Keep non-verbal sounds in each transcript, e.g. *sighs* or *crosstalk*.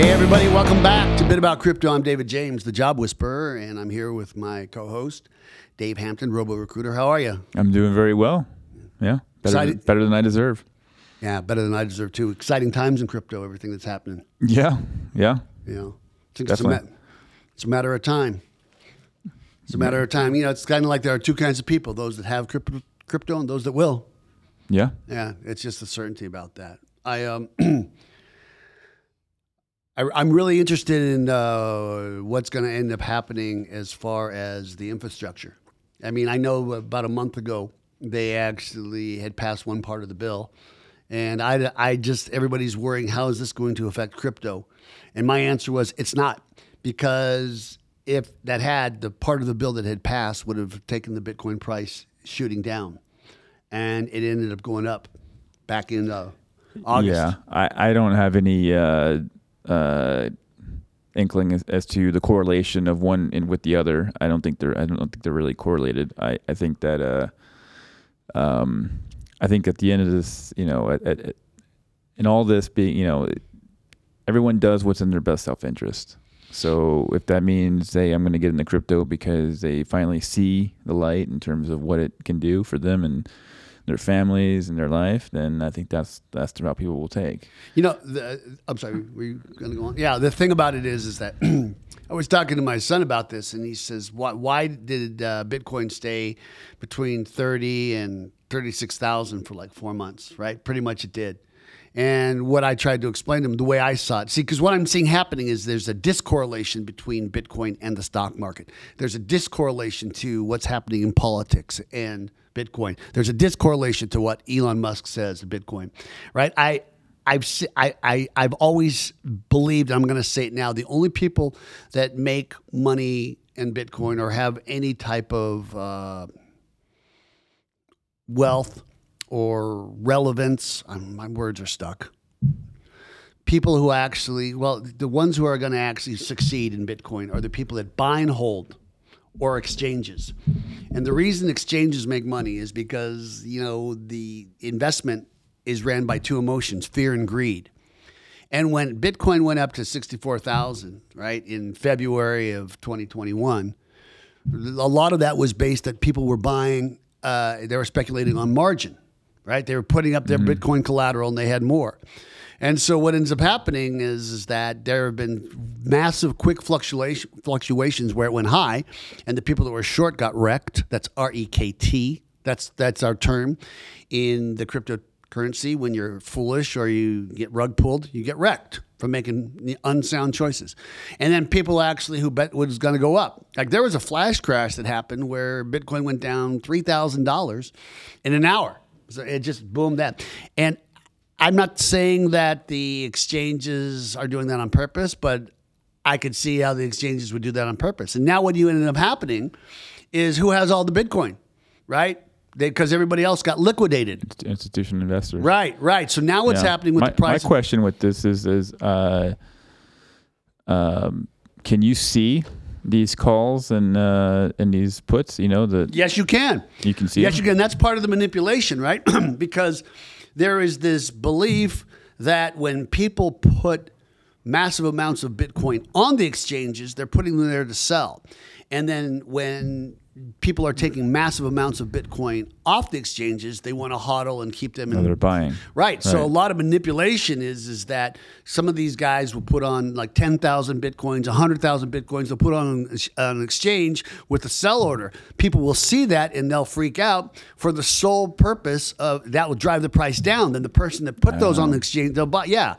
Hey, everybody, welcome back to Bit About Crypto. I'm David James, the Job Whisperer, and I'm here with my co host, Dave Hampton, Robo Recruiter. How are you? I'm doing very well. Yeah, better, than, Excited? better than I deserve. Yeah, better than I deserve, too. Exciting times in crypto, everything that's happening. Yeah, yeah. You know, I think it's a, ma- it's a matter of time. It's a matter of time. You know, it's kind of like there are two kinds of people those that have crypto, crypto and those that will. Yeah. Yeah, it's just the certainty about that. I um, *clears throat* I, I'm really interested in uh, what's going to end up happening as far as the infrastructure. I mean, I know about a month ago they actually had passed one part of the bill, and I, I just everybody's worrying how is this going to affect crypto, and my answer was it's not because if that had the part of the bill that had passed would have taken the Bitcoin price shooting down and it ended up going up back in uh, August. Yeah, I, I don't have any uh, uh, inkling as, as to the correlation of one in with the other. I don't think they're I don't think they're really correlated. I, I think that uh, um, I think at the end of this, you know, at, at, at- in all this being, you know, everyone does what's in their best self interest. So if that means, hey, I'm going to get into crypto because they finally see the light in terms of what it can do for them and their families and their life, then I think that's that's the route people will take. You know, the, I'm sorry, were you going to go on? Yeah, the thing about it is, is that *clears throat* I was talking to my son about this, and he says, "Why, why did uh, Bitcoin stay between thirty and thirty-six thousand for like four months? Right, pretty much it did." And what I tried to explain to him, the way I saw it, see, because what I'm seeing happening is there's a discorrelation between Bitcoin and the stock market. There's a discorrelation to what's happening in politics and Bitcoin. There's a discorrelation to what Elon Musk says of Bitcoin, right? I I've I, I I've always believed. I'm going to say it now. The only people that make money in Bitcoin or have any type of uh, wealth or relevance. Um, my words are stuck. People who actually, well, the ones who are going to actually succeed in Bitcoin are the people that buy and hold or exchanges. And the reason exchanges make money is because, you know, the investment is ran by two emotions, fear and greed. And when Bitcoin went up to 64,000, right, in February of 2021, a lot of that was based that people were buying, uh, they were speculating on margin, right? They were putting up their Bitcoin collateral and they had more. And so what ends up happening is, is that there have been massive quick fluctuation, fluctuations where it went high and the people that were short got wrecked. That's R E K T. That's that's our term in the cryptocurrency. When you're foolish or you get rug pulled, you get wrecked from making unsound choices. And then people actually who bet was going to go up. Like there was a flash crash that happened where Bitcoin went down three thousand dollars in an hour. So it just boomed that. And I'm not saying that the exchanges are doing that on purpose, but I could see how the exchanges would do that on purpose. And now what you ended up happening is who has all the Bitcoin, right? Because everybody else got liquidated. Institutional investors. Right, right. So now what's Yeah. happening with my, the price? My question with this is is uh, um, can you see these calls and uh, and these puts? You know the yes, you can. you can see. Yes, them? you can. That's part of the manipulation, right? *clears throat* because there is this belief that when people put massive amounts of Bitcoin on the exchanges, they're putting them there to sell. And then when people are taking massive amounts of Bitcoin off the exchanges, they want to hodl and keep them in Oh, they're buying. Right. So a lot of manipulation is is that some of these guys will put on like ten thousand bitcoins, hundred thousand bitcoins. They'll put on an, an exchange with a sell order. People will see that and they'll freak out for the sole purpose of that will drive the price down. Then the person that put those on the exchange, they'll buy. Yeah.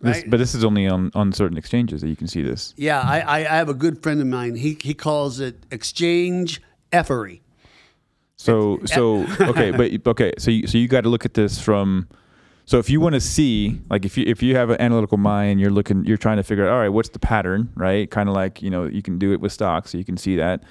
This, Right. but this is only on, on certain exchanges that you can see this. Yeah, I, I, I have a good friend of mine. He he calls it exchange effery. So so *laughs* okay, but okay, so you, so you got to look at this from. So if you want to see, like if you if you have an analytical mind, you're looking, you're trying to figure out, all right, what's the pattern, right? Kind of like you know you can do it with stocks, so you can see that.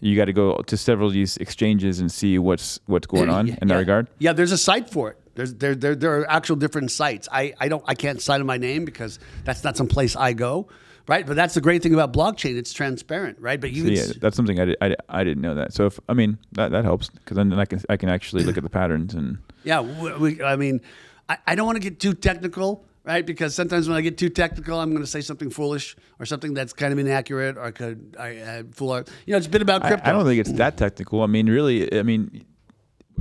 You got to go to several of these exchanges and see what's what's going on in that Yeah. regard. Yeah, there's a site for it. There's there there, there are actual different sites. I, I don't I can't cite my name because that's not some place I go, right? But that's the great thing about blockchain. It's transparent, right? But you So yeah, that's something I, did, I, I didn't know that. So if I mean that that helps because then I can I can actually look at the patterns and yeah, we, I mean, I, I don't want to get too technical, right? Because sometimes when I get too technical, I'm going to say something foolish or something that's kind of inaccurate, or I could I, I fool. Our, you know, it's been about I, crypto. I don't think it's that technical. I mean, really, I mean,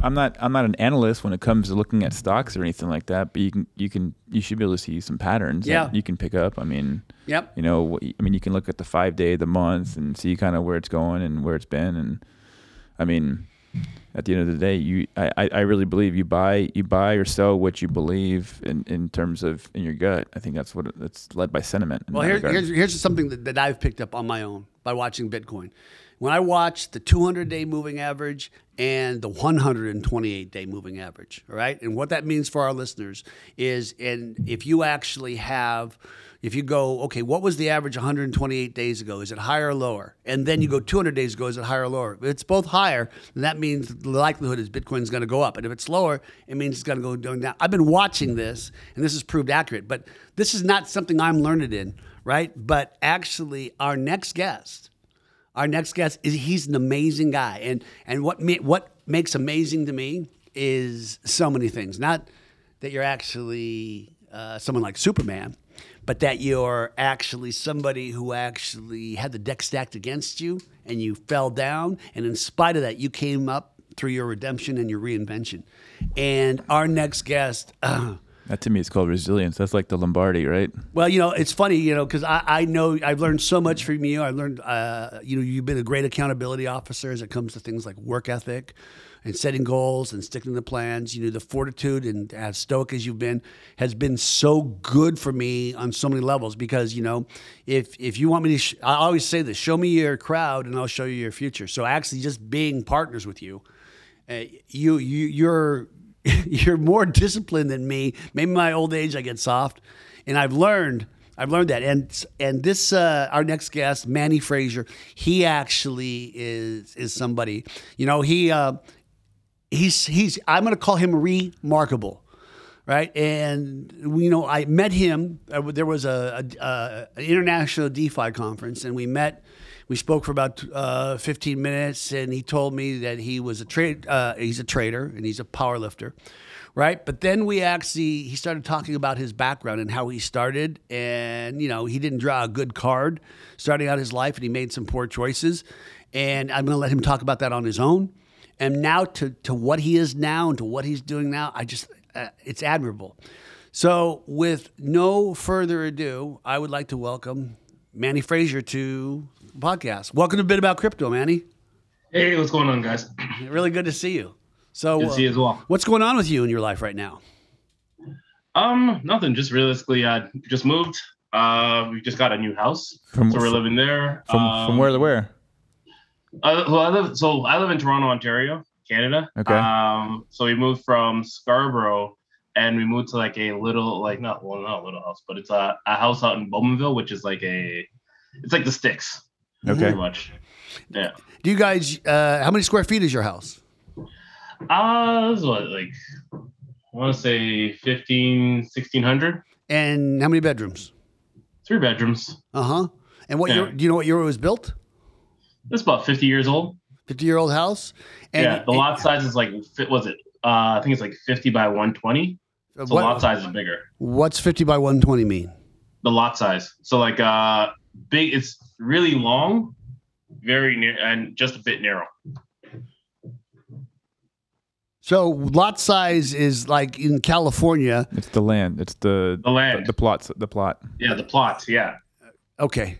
I'm not I'm not an analyst when it comes to looking at stocks or anything like that. But you can you can you should be able to see some patterns. that Yeah. you can pick up. I mean, Yep. you know, I mean, you can look at the five day, the month, and see kind of where it's going and where it's been. And I mean, at the end of the day, you I, I really believe you buy you buy or sell what you believe in, in terms of in your gut. I think that's what that's led by sentiment. Well, here, here's here's something that, that I've picked up on my own by watching Bitcoin. When I watch the 200 day moving average and the 128 day moving average, all right, and what that means for our listeners is, and if you actually have, if you go, okay, what was the average 128 days ago? Is it higher or lower? And then you go 200 days ago, is it higher or lower? If it's both higher, then that means the likelihood is Bitcoin's to go up. And if it's lower, it means it's to go down. I've been watching this, and this has proved accurate, but this is not something I'm learned in, right? But actually, our next guest, our next guest is he's an amazing guy, and and what ma- what makes amazing to me is so many things. Not that you're actually uh, someone like Superman, but that you're actually somebody who actually had the deck stacked against you, and you fell down, and in spite of that, you came up through your redemption and your reinvention. And our next guest. *clears throat* that to me is called resilience. That's like the Lombardi, right? Well, you know, it's funny, you know, because I, I know I've learned so much from you. I learned, uh, you know, you've been a great accountability officer as it comes to things like work ethic and setting goals and sticking to plans. You know, the fortitude and as stoic as you've been has been so good for me on so many levels because, you know, if if you want me to, sh- I always say this, show me your crowd and I'll show you your future. So actually just being partners with you, uh, you you you're *laughs* you're more disciplined than me. Maybe my old age I get soft, and I've learned I've learned that. And and this uh, our next guest, Manny Frazier, he actually is is somebody. You know, he uh, he's he's I'm going to call him remarkable. Right, and you know, I met him. Uh, there was a, a, a an international DeFi conference, and we met. We spoke for about uh, 15 minutes, and he told me that he was a trade. Uh, he's a trader and he's a power lifter, right? But then we actually he started talking about his background and how he started, and you know he didn't draw a good card starting out his life, and he made some poor choices. And I'm going to let him talk about that on his own. And now to to what he is now and to what he's doing now, I just uh, it's admirable. So, with no further ado, I would like to welcome Manny Frazier to podcast. Welcome to a Bit About Crypto, Manny. Hey, what's going on, guys? *clears throat* Really good to see you. So, Good to see you as well. what's going on with you in your life right now? Um, nothing. Just realistically, I just moved. Uh, we just got a new house, From so we're living there. from um, from where to where? Uh, well, I live. So I live in Toronto, Ontario, Canada. Okay. Um, so we moved from Scarborough, and we moved to like a little, like not well, not a little house, but it's a, a house out in Bowmanville, which is like a, it's like the sticks, Okay. pretty much. Yeah. Do you guys, uh, how many square feet is your house? Uh, is what like, I want to say 15, 1600, And how many bedrooms? three bedrooms. Uh huh. And what Yeah. year, do you know what year it was built? It's about 50 years old. 50 year old house? And yeah, the lot size is like was it? Uh, I think it's like 50 by 120. So what- lot size is bigger. What's 50 by 120 mean? The lot size. So like uh big it's really long, very near and just a bit narrow. So lot size is like in California. It's the land. It's the The land. the, plots. The plot. yeah, the plots, yeah. Okay.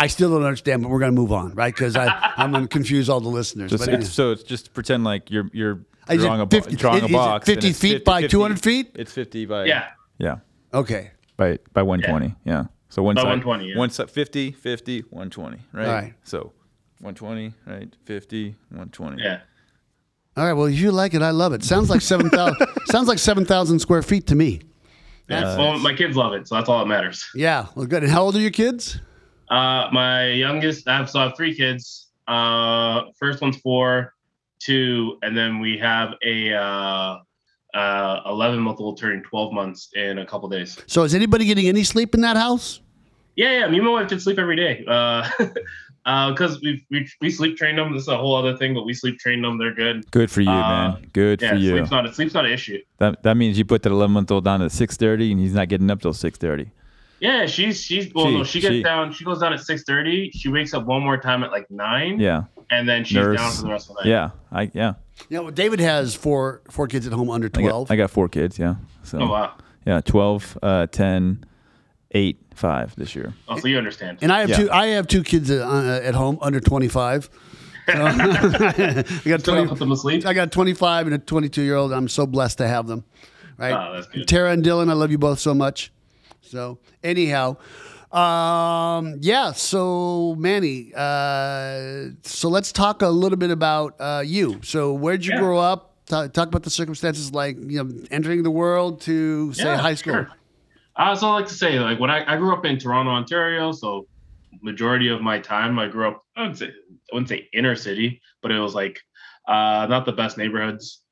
I still don't understand, but we're going to move on, right? Because I'm going to confuse all the listeners. Just, but it's, so it's just pretend like you're you're Is it drawing a, 50 drawing is a box. 50 and it's feet by 200 feet? It's 50 by Yeah. yeah okay. by by 120. Yeah. So one By side 120, yeah. one side 50 50 120 right. All right. So 120 right 50 120. Yeah. All right. Well, if you like it, I love it. Sounds like 7,000 *laughs* sounds like 7,000 square feet to me. Yeah. well, my kids love it, so that's all that matters. Yeah. Well, good. And how old are your kids? Uh my youngest I have so I have three kids. Uh first one's four, two, and then we have a uh uh 11 month old turning 12 months in a couple days. So is anybody getting any sleep in that house? Yeah, yeah. Me and my wife did sleep every day. Uh, *laughs* because we we we sleep train them. This is a whole other thing, but we sleep train them. They're good. Good for you, Uh, man. Good Yeah, for you. sleep's not a, sleep's not an issue. That that means you put that 11 month old down at 6:30, and he's not getting up till 6:30. Yeah, she's she's well, She- no, she gets she- down. She goes down at six thirty. She wakes up one more time at like nine. Yeah, and then she's Nurse. down for the rest of the night. yeah, I yeah. You know, David has four four kids at home under I twelve. got, I got four kids. Yeah, so Oh wow. yeah, 12, uh, 10, 8, 5 this year. Oh, so you understand. and I have Yeah. two. I have two kids uh, at home under twenty five. So, *laughs* *laughs* I got Still twenty. put them to. I got twenty five and a twenty two year old. I'm so blessed to have them. Right, Oh, that's good. Tara and Dylan, I love you both so much. So anyhow, um, yeah. So Manny, uh, so let's talk a little bit about uh, you. So where'd you Yeah. grow up? Talk, talk about the circumstances, like you know, entering the world to say Yeah, high school. sure. I like to say, like when I, I grew up in Toronto, Ontario, so majority of my time I grew up. I wouldn't say I wouldn't say inner city, but it was like uh, not the best neighborhoods.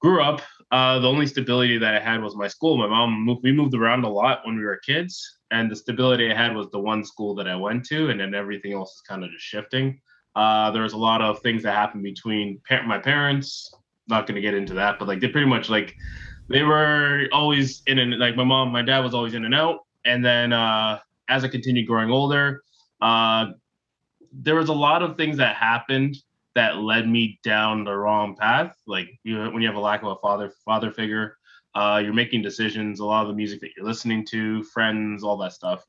Grew up. Uh, the only stability that I had was my school. My mom moved. We moved around a lot when we were kids, and the stability I had was the one school that I went to, and then everything else is kind of just shifting. Uh, there was a lot of things that happened between my parents. Not going to get into that, but like they pretty much like they were always in and like my mom, my dad was always in and out. And then uh, as I continued growing older, uh, there was a lot of things that happened that led me down the wrong path. Like you, when you have a lack of a father father figure, uh, you're making decisions. A lot of the music that you're listening to, friends, all that stuff.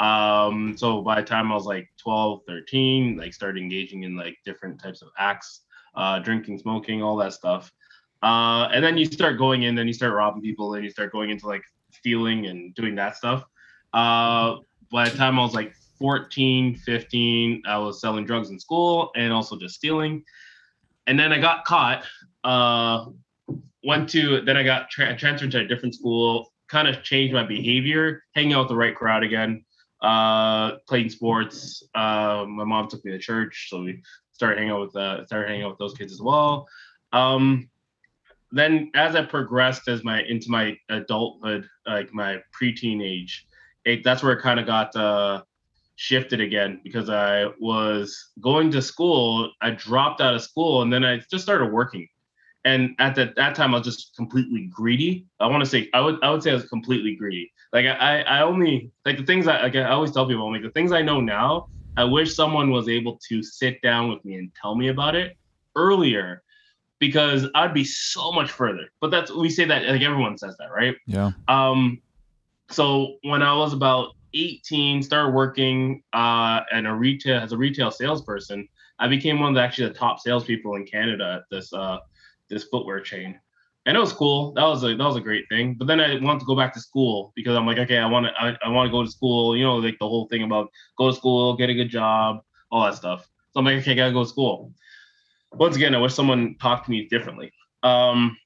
Um, so by the time I was like 12, 13, like started engaging in like different types of acts, uh, drinking, smoking, all that stuff. Uh, and then you start going in, then you start robbing people, then you start going into like stealing and doing that stuff. Uh, by the time I was like 14, 15, I was selling drugs in school and also just stealing. And then I got caught. Uh, went to then I got tra- transferred to a different school. Kind of changed my behavior, hanging out with the right crowd again. Uh, playing sports. Uh, my mom took me to church, so we started hanging out with uh, started hanging out with those kids as well. Um, then as I progressed as my into my adulthood, like my preteen age, it, that's where it kind of got uh, shifted again because I was going to school. I dropped out of school and then I just started working. And at that that time, I was just completely greedy. I want to say I would I would say I was completely greedy. Like I I only like the things I like I always tell people like the things I know now. I wish someone was able to sit down with me and tell me about it earlier because I'd be so much further. But that's we say that like everyone says that, right? Yeah. Um, so when I was about 18, started working uh in a retail as a retail salesperson, I became one of the actually the top salespeople in Canada at this uh this footwear chain. And it was cool. That was a that was a great thing. But then I wanted to go back to school because I'm like, okay, I want to I, I want to go to school. You know, like the whole thing about go to school, get a good job, all that stuff. So I'm like, okay, I gotta go to school. Once again, I wish someone talked to me differently. Um,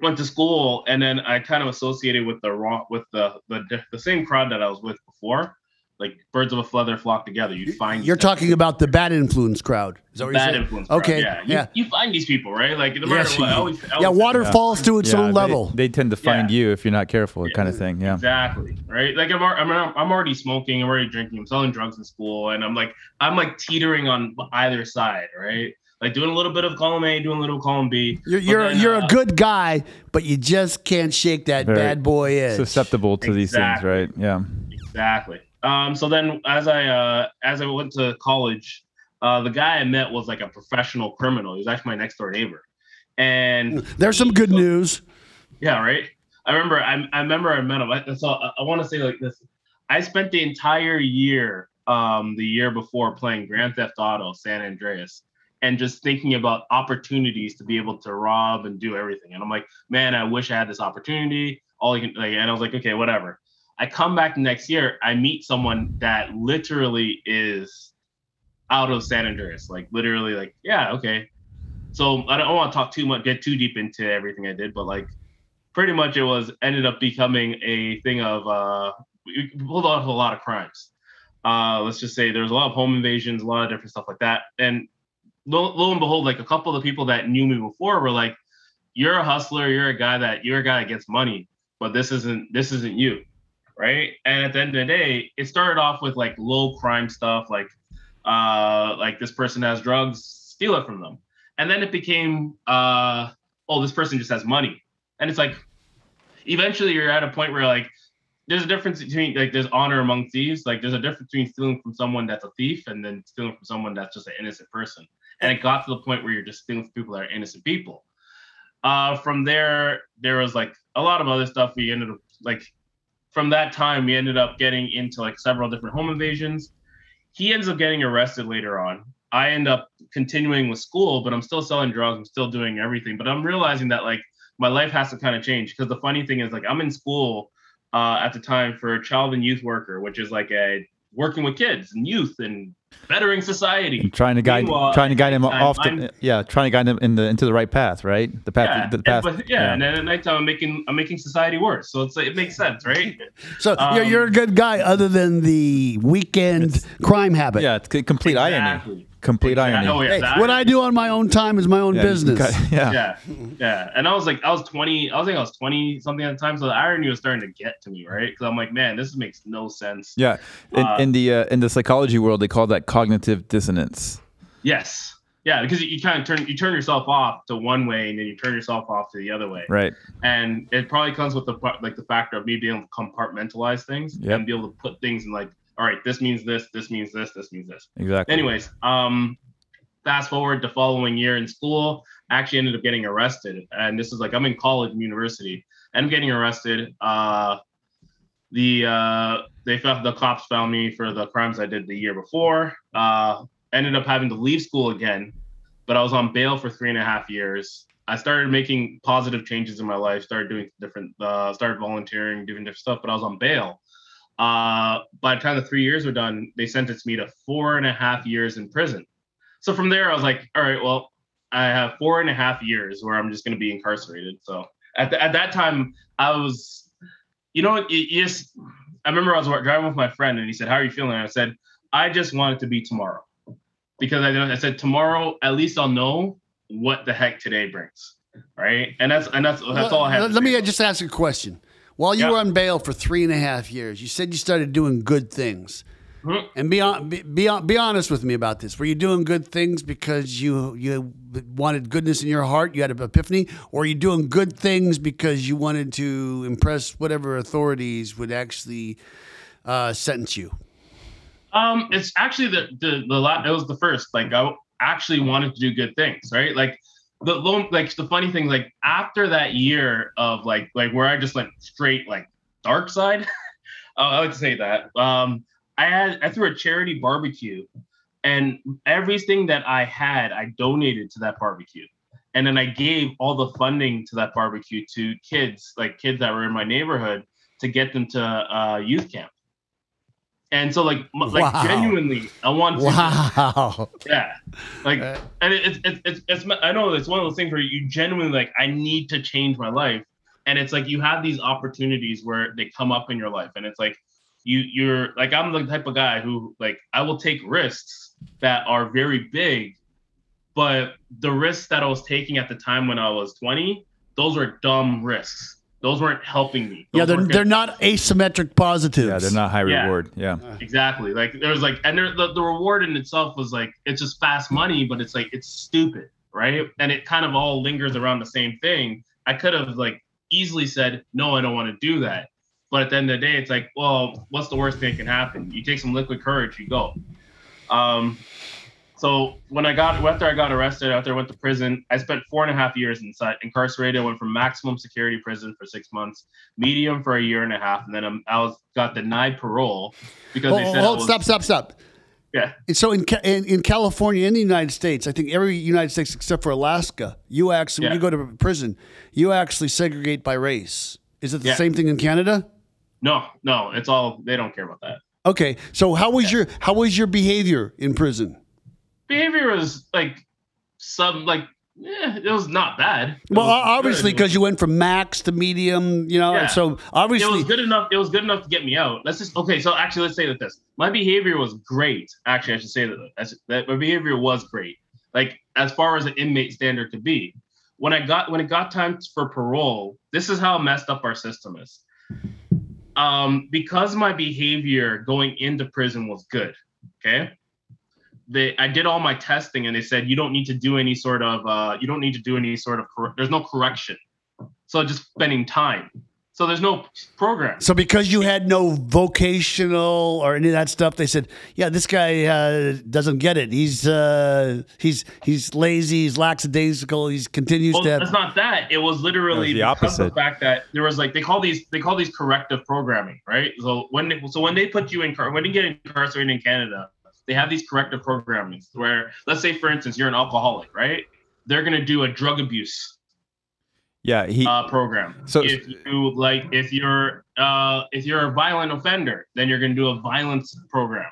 went to school and then I kind of associated with the raw with the the the same crowd that I was with before. Like birds of a feather flock together. You find You're talking about the bad influence crowd. Is that what you're bad saying? influence. crowd, Okay, yeah. You, yeah. you find these people, right? Like no matter Yes, what. I always, I Yeah, water Yeah. falls to its Yeah, own they- level. They, tend to find Yeah. you if you're not careful, kind of thing. Yeah. Exactly. Right. Like I'm, I'm, I'm already smoking. I'm already drinking. I'm selling drugs in school, and I'm like, I'm like teetering on either side, right? Like doing a little bit of column A, doing a little column B. You're you're, then, you're uh, a good guy, but you just can't shake that bad boy edge. Susceptible to these things, right? Yeah. Exactly. Um, so then as I uh, as I went to college, uh, the guy I met was like a professional criminal. He was actually my next door neighbor. And There's some good news. yeah, right. I remember I, I remember I met him. I, so I, I want to say like this. I spent the entire year, um, the year before playing Grand Theft Auto San Andreas and just thinking about opportunities to be able to rob and do everything. And I'm like, man, I wish I had this opportunity. All you can like, and I was like, okay, whatever. I come back next year, I meet someone that literally is out of San Andreas. Like literally, like, yeah, okay. So I don't want to talk too much, get too deep into everything I did, but like pretty much it was ended up becoming a thing of uh we pulled off a lot of crimes. Uh let's just say there's a lot of home invasions, a lot of different stuff like that. And lo, lo and behold, like a couple of the people that knew me before were like, You're a hustler, you're a guy that you're a guy that gets money, but this isn't this isn't you. Right. And at the end of the day, it started off with like low crime stuff, like uh, like this person has drugs, steal it from them. And then it became, uh, oh, this person just has money. And it's like, eventually you're at a point where like, there's a difference between like there's honor among thieves. Like there's a difference between stealing from someone that's a thief and then stealing from someone that's just an innocent person. And it got to the point where you're just stealing from people that are innocent people. Uh, from there, there was like a lot of other stuff. We ended up like from that time, we ended up getting into like several different home invasions. He ends up getting arrested later on. I end up continuing with school, but I'm still selling drugs. I'm still doing everything. But I'm realizing that like my life has to kind of change because the funny thing is like I'm in school uh, at the time for child and youth worker, which is like a working with kids and youth and bettering society. And trying to guide, Meanwhile, trying to guide him off I'm- the, yeah, trying to guide him in the into the right path, right? The path, yeah, the, and- path. but yeah, and then at nighttime I'm making I'm making society worse. So it's like, it makes sense, right? *laughs* So you're, Um, you're a good guy, other than the weekend crime habit. yeah, it's c- complete irony. Exactly. Complete Exactly. irony. Oh, yeah, Hey, that- what I do on my own time is my own Yeah, business. got- *laughs* yeah. yeah, yeah. And I was like, I was 20, I was like, I was 20 something at the time. So the irony was starting to get to me, right? Because I'm like, man, this makes no sense. Yeah, in, Uh, in the uh, in the psychology world, they call that cognitive dissonance. Yes. Yeah, because you, you kind of turn you turn yourself off to one way and then you turn yourself off to the other way. Right. And it probably comes with the par- like the factor of me being able to compartmentalize things Yep. and be able to put things in like, all right, this means this, this means this, this means this. Exactly. Anyways, um, fast forward the following year in school, I actually ended up getting arrested. And this is like I'm in college and university. I'm getting arrested. Uh, the uh, they found the cops found me for the crimes I did the year before. Uh, ended up having to leave school again, but I was on bail for three and a half years. I started making positive changes in my life. Started doing different. Uh, started volunteering, doing different stuff. But I was on bail. Uh, by the time the three years were done, they sentenced me to four and a half years in prison. So from there, I was like, all right, well, I have four and a half years where I'm just going to be incarcerated. So at, the, at that time, I was, you know, you, just, I remember I was driving with my friend and he said, how are you feeling? And I said, I just want it to be tomorrow. Because I, I said, tomorrow, at least I'll know what the heck today brings. Right. And that's, and that's, that's all I. Let, to let me just ask a question. While you Yeah. were on bail for three and a half years, you said you started doing good things. Mhm. And be, on, be, be, on- be honest with me about this. Were you doing good things because you you wanted goodness in your heart? You had an epiphany, or are you doing good things because you wanted to impress whatever authorities would actually uh, sentence you? Um, it's actually the the the lot. It was the first. Like I actually wanted to do good things, right? Like the lo- like the funny thing, like after that year of like like where I just went straight like dark side. *laughs* uh, I would say that. Um, I had I threw a charity barbecue, and everything that I had, I donated to that barbecue. And then I gave all the funding to that barbecue to kids, like kids that were in my neighborhood, to get them to uh, youth camp. And so, like, m- like Wow. genuinely, I want to, Wow. *laughs* yeah, like, Uh, and it's it's it's it's I know it's one of those things where you genuinely like I need to change my life, and it's like you have these opportunities where they come up in your life, and it's like you you're like I'm the type of guy who like I will take risks that are very big, but the risks that I was taking at the time when I was 20, those were dumb risks. Those weren't helping me. yeah, they're weren't they're not asymmetric positives. Yeah, they're not high Yeah. reward. Yeah. Exactly. Like there was like, and there, the, the reward in itself was like, it's just fast money, but it's like, it's stupid. Right. And it kind of all lingers around the same thing. I could have like easily said, no, I don't want to do that. But at the end of the day, it's like, well, what's the worst thing that can happen? You take some liquid courage, you go. Um, so when I got after I got arrested, after I went to prison, I spent four and a half years inside incarcerated. I went from maximum security prison for six months, medium for a year and a half, and then I'm, I was got denied parole because they said hold, was- stop, stop, stop. Yeah. And so in, in in California, in the United States, I think every United States except for Alaska, you actually when you go to prison, you actually segregate by race. Is it the Yeah. same thing in Canada? No, no, it's all they don't care about that. Okay, so how was your how was your behavior in prison? Behavior was like some like yeah, it was not bad. It Well, obviously because you went from max to medium, you know. Yeah. So it was good enough. It was good enough to get me out. Let's just okay. So actually, let's say that this my behavior was great. Actually, I should say that that my behavior was great. Like as far as an inmate standard could be. When I got when it got time for parole, this is how messed up our system is. Um, because my behavior going into prison was good. Okay. They I did all my testing and they said you don't need to do any sort of uh, you don't need to do any sort of cor- there's no correction. So just spending time. So there's no program. So because you had no vocational or any of that stuff, they said, "Yeah, this guy uh, doesn't get it. He's uh, he's he's lazy. He's lackadaisical. He's continues Well, to." Have, it's not that. It was literally It was the because of the fact that there was like they call these they call these corrective programming, right? So when they, so when they put you in car when you get incarcerated in Canada, they have these corrective programs where let's say for instance you're an alcoholic, right? They're gonna do a drug abuse Yeah, he. uh, program. So- if you like, if you're uh, if you're a violent offender, then you're going to do a violence program.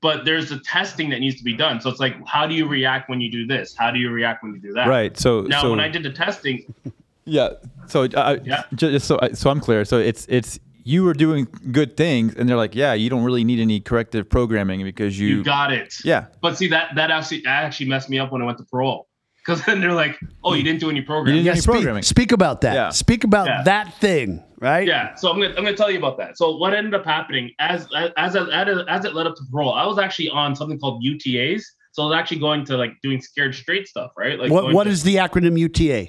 But there's a testing that needs to be done. So it's like, how do you react when you do this? How do you react when you do that? right. So Now, so when I did the testing, *laughs* yeah. So uh, Yeah. just so I- so I'm clear. So it's it's you were doing good things, and they're like, yeah, you don't really need any corrective programming because you. you, got it. yeah. But see that that actually that actually messed me up when I went to parole *laughs* because then they're like, oh, you didn't do any program. didn't- yeah, any speak, programming. speak about that. Yeah. Speak about Yeah. that thing, right? Yeah, so I'm gonna I'm gonna tell you about that. So what ended up happening as as as as, as it led up to parole, I was actually on something called UTAs. So I was actually going to like doing scared straight stuff, right? Like What going what to- is the acronym UTA?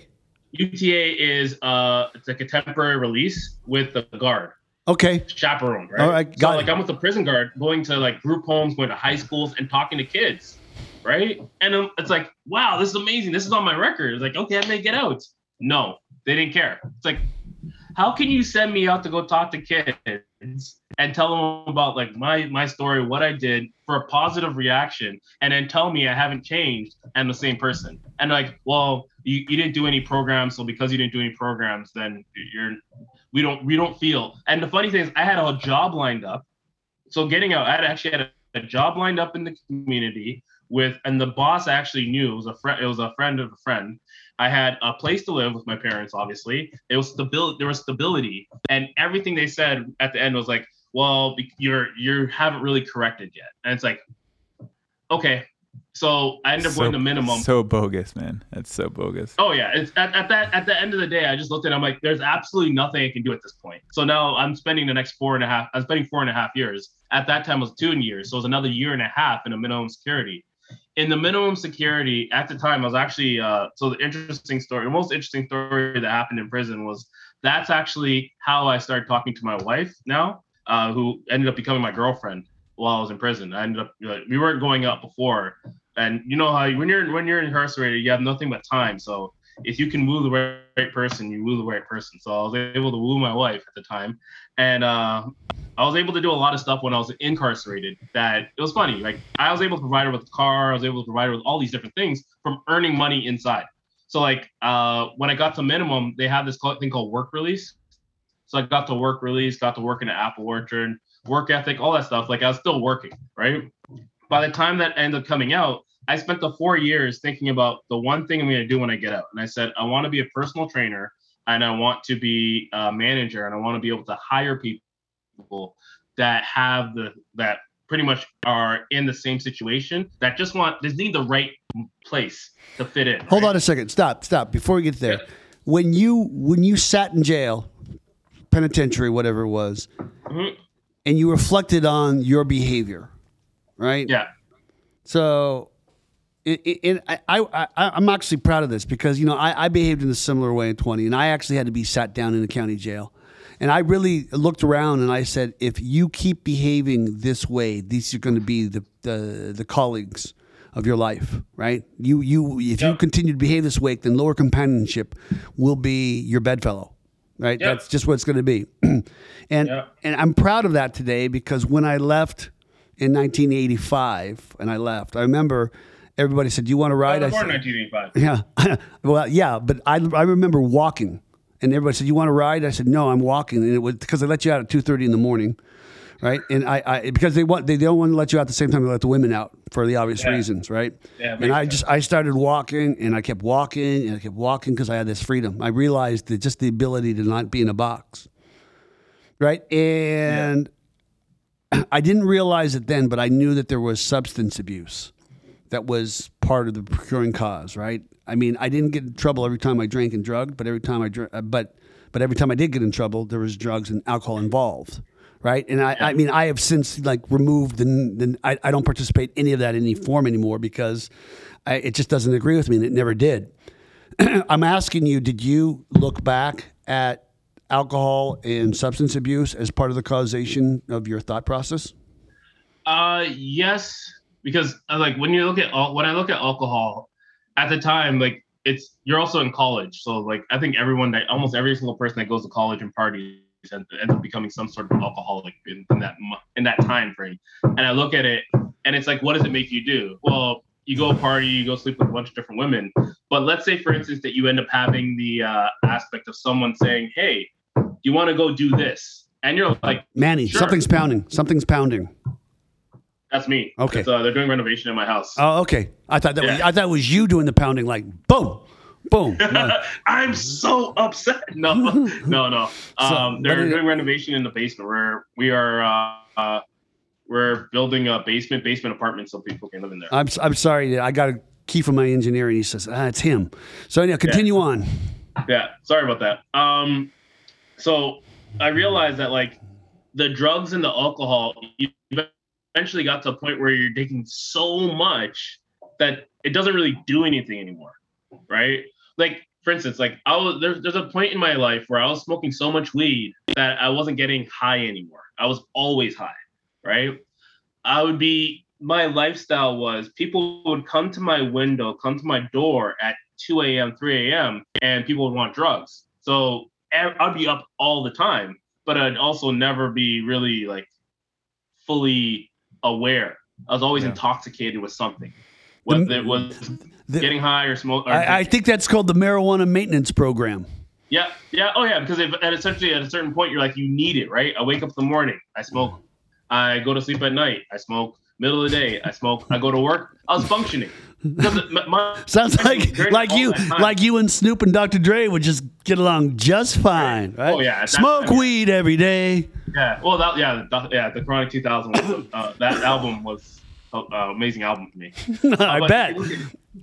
UTA is uh it's like a temporary release with the guard Okay. chaperone, right? All right, so got like it. I'm with the prison guard, going to like group homes, going to high schools, and talking to kids, right? And um, it's like, wow, this is amazing. This is on my record. It's like, okay, I may get out. No, they didn't care. It's like, how can you send me out to go talk to kids and tell them about like my my story, what I did for a positive reaction, and then tell me I haven't changed and the same person? And like, well, you, you didn't do any programs, so because you didn't do any programs, then you're we don't we don't feel. And the funny thing is, I had a job lined up. So getting out, I had actually had a, a job lined up in the community with, and the boss actually knew it was a friend. It was a friend of a friend. I had a place to live with my parents. Obviously, it was stability. There was stability, and everything they said at the end was like, "Well, you're you haven't really corrected yet." And it's like, okay. So I ended up going to minimum. So bogus, man. That's so bogus. Oh yeah, it's at, at that at the end of the day, I just looked at. it, I'm like, there's absolutely nothing I can do at this point. So now I'm spending the next four and a half. I'm spending four and a half years. At that time, it was two years, so it was another year and a half in a minimum security. In the minimum security at the time, I was actually uh, so the interesting story, the most interesting story that happened in prison was that's actually how I started talking to my wife now, uh, who ended up becoming my girlfriend while I was in prison. I ended up like, we weren't going out before, and you know how when you're when you're incarcerated, you have nothing but time. So if you can woo the right, right person, you woo the right person. So I was able to woo my wife at the time, and uh, I was able to do a lot of stuff when I was incarcerated. That it was funny. Like I was able to provide her with a car. I was able to provide her with all these different things from earning money inside. So like uh, when I got to minimum, they had this thing called work release. So I got to work release, got to work in an apple orchard, work ethic, all that stuff. Like I was still working, right? By the time that ended up coming out, I spent the four years thinking about the one thing I'm going to do when I get out. And I said, I want to be a personal trainer and I want to be a manager and I want to be able to hire people that have the, that pretty much are in the same situation that just want, just need the right place to fit in. Hold right? on a second. Stop. Stop. Before we get there, Yeah. when you when you sat in jail, penitentiary, whatever it was, Mhm. And you reflected on your behavior, right? Yeah. So, it, it, it, I, I, I, I'm actually proud of this because you know I, I behaved in a similar way in 20, and I actually had to be sat down in the county jail, and I really looked around and I said, if you keep behaving this way, these are going to be the, the the colleagues of your life, right? You you if you continue to behave this way, then lower companionship will be your bedfellow. Right, Yep. that's just what it's going to be, *clears throat* and Yep. and I'm proud of that today because when I left in 1985 and I left, I remember everybody said, "Do you want to I ride?" was I said, 1985. "Yeah." *laughs* well, yeah, but I I remember walking, and everybody said, "You want to ride?" I said, "No, I'm walking," and it was because they let you out at 2:30 in the morning, right? And I, I because they want they don't want to let you out the same time they let the women out for the obvious Yeah. reasons, right? Yeah, and I sense. just I started walking, and I kept walking, and I kept walking because I had this freedom. I realized that just the ability to not be in a box, right? And *clears throat* I didn't realize it then, but I knew that there was substance abuse that was part of the procuring cause, right? I mean, I didn't get in trouble every time I drank and drugged, but every time I dr- uh, but but every time I did get in trouble, there was drugs and alcohol involved, right? And I, I mean, I have since like removed and then I, I don't participate any of that in any form anymore because I, it just doesn't agree with me, and it never did. *clears throat* I'm asking you, did you look back at alcohol and substance abuse as part of the causation of your thought process? Uh, yes, because uh, like when you look at al- when I look at alcohol, at the time, like it's you're also in college, so like I think everyone that almost every single person that goes to college and parties ends ends up becoming some sort of alcoholic in, in that in that time frame. And I look at it, and it's like, what does it make you do? Well, you go party, you go sleep with a bunch of different women. But let's say, for instance, that you end up having the uh, aspect of someone saying, "Hey, you want to go do this?" And you're like, Manny, Sure. something's pounding. Something's pounding. "That's me." Okay. Uh, they're doing renovation in my house. Oh, okay. I thought that was, I thought it was you doing the pounding, like boom, boom. *laughs* I'm so upset. No, *laughs* no, no. Um, but they're doing renovation in the basement. We're we are uh, uh, we're building a basement basement apartment so people can live in there. I'm I'm sorry. I got a key from my engineer, and he says, ah, it's him. So anyhow, continue on. yeah, sorry about that. Um, so I realized that like the drugs and the alcohol, you eventually got to a point where you're taking so much that it doesn't really do anything anymore, right? Like for instance, like I was there's there's a point in my life where I was smoking so much weed that I wasn't getting high anymore. I was always high, right? I would be my lifestyle was people would come to my window, come to my door at 2 a.m., 3 a.m., and people would want drugs. So I'd be up all the time, but I'd also never be really like fully aware. I was always Yeah. intoxicated with something, whether it was The- getting high or smoke. I, I think that's called the marijuana maintenance program. Yeah, yeah, oh yeah, because if, at essentially at a certain point you're like you need it, right? I wake up in the morning, I smoke. I go to sleep at night, I smoke. Middle of the day, I smoke. I go to work, I was functioning. My- my- *laughs* Sounds like like you like you and Snoop and Dr. Dre would just get along just fine, right? Oh, yeah, that Smoke yeah. weed every day. yeah. Well, that yeah, the, yeah. The Chronic 2000, was, uh, that album was an amazing album for me. *laughs* I But- bet.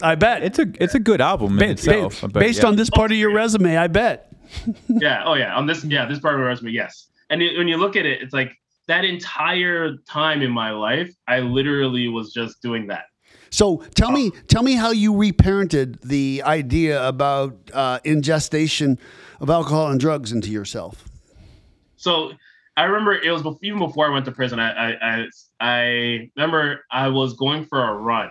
I bet. It's a it's a good album in Ba- itself. ba- but based yeah. on this part of your resume, I bet. *laughs* yeah. Oh yeah. On this, yeah, this part of my resume, yes. And it, when you look at it, it's like that entire time in my life, I literally was just doing that. So tell me, tell me how you reparented the idea about uh, ingestation of alcohol and drugs into yourself. so I remember it was bef- even before I went to prison. I, I I I remember I was going for a run,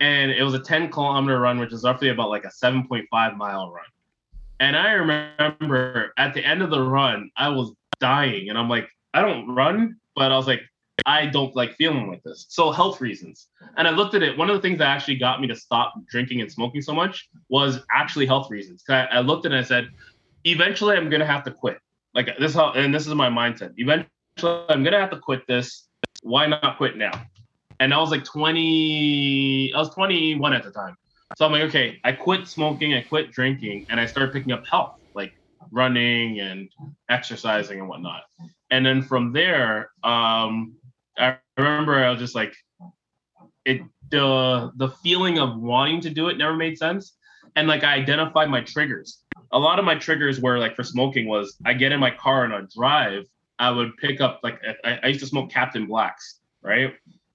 and it was a 10 kilometer run, which is roughly about like a 7.5 mile run. And I remember at the end of the run, I was dying, and I'm like, I don't run, but I was like, I don't like feeling like this. So health reasons. And I looked at it. One of the things that actually got me to stop drinking and smoking so much was actually health reasons. I, I looked at it and I said, eventually I'm gonna have to quit. Like this is how and this is my mindset. Eventually I'm gonna have to quit this. Why not quit now? And I was like 20, I was 21 at the time. So I'm like, okay, I quit smoking, I quit drinking, and I started picking up health, like running and exercising and whatnot. And then from there, um, I remember I was just like, it the the feeling of wanting to do it never made sense. And like I identified my triggers. A lot of my triggers were like for smoking was I get in my car and I drive. I would pick up like I, I used to smoke Captain Blacks, right?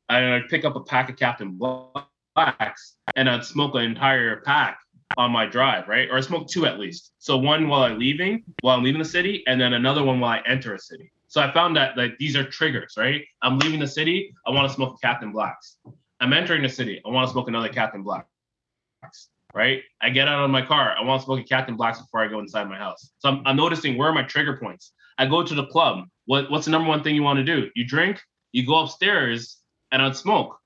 And I'd pick up a pack of Captain Blacks and I'd smoke an entire pack on my drive, right? Or I smoke two at least. So one while I'm leaving, while I'm leaving the city, and then another one while I enter a city. So I found that like these are triggers, right? I'm leaving the city, I want to smoke Captain Blacks. I'm entering the city, I want to smoke another Captain Blacks. Right? I get out of my car, I want to smoke a Captain Blacks before I go inside my house. So I'm, I'm noticing where are my trigger points. I go to the club. What what's the number one thing you want to do? You drink, you go upstairs, and I'd smoke.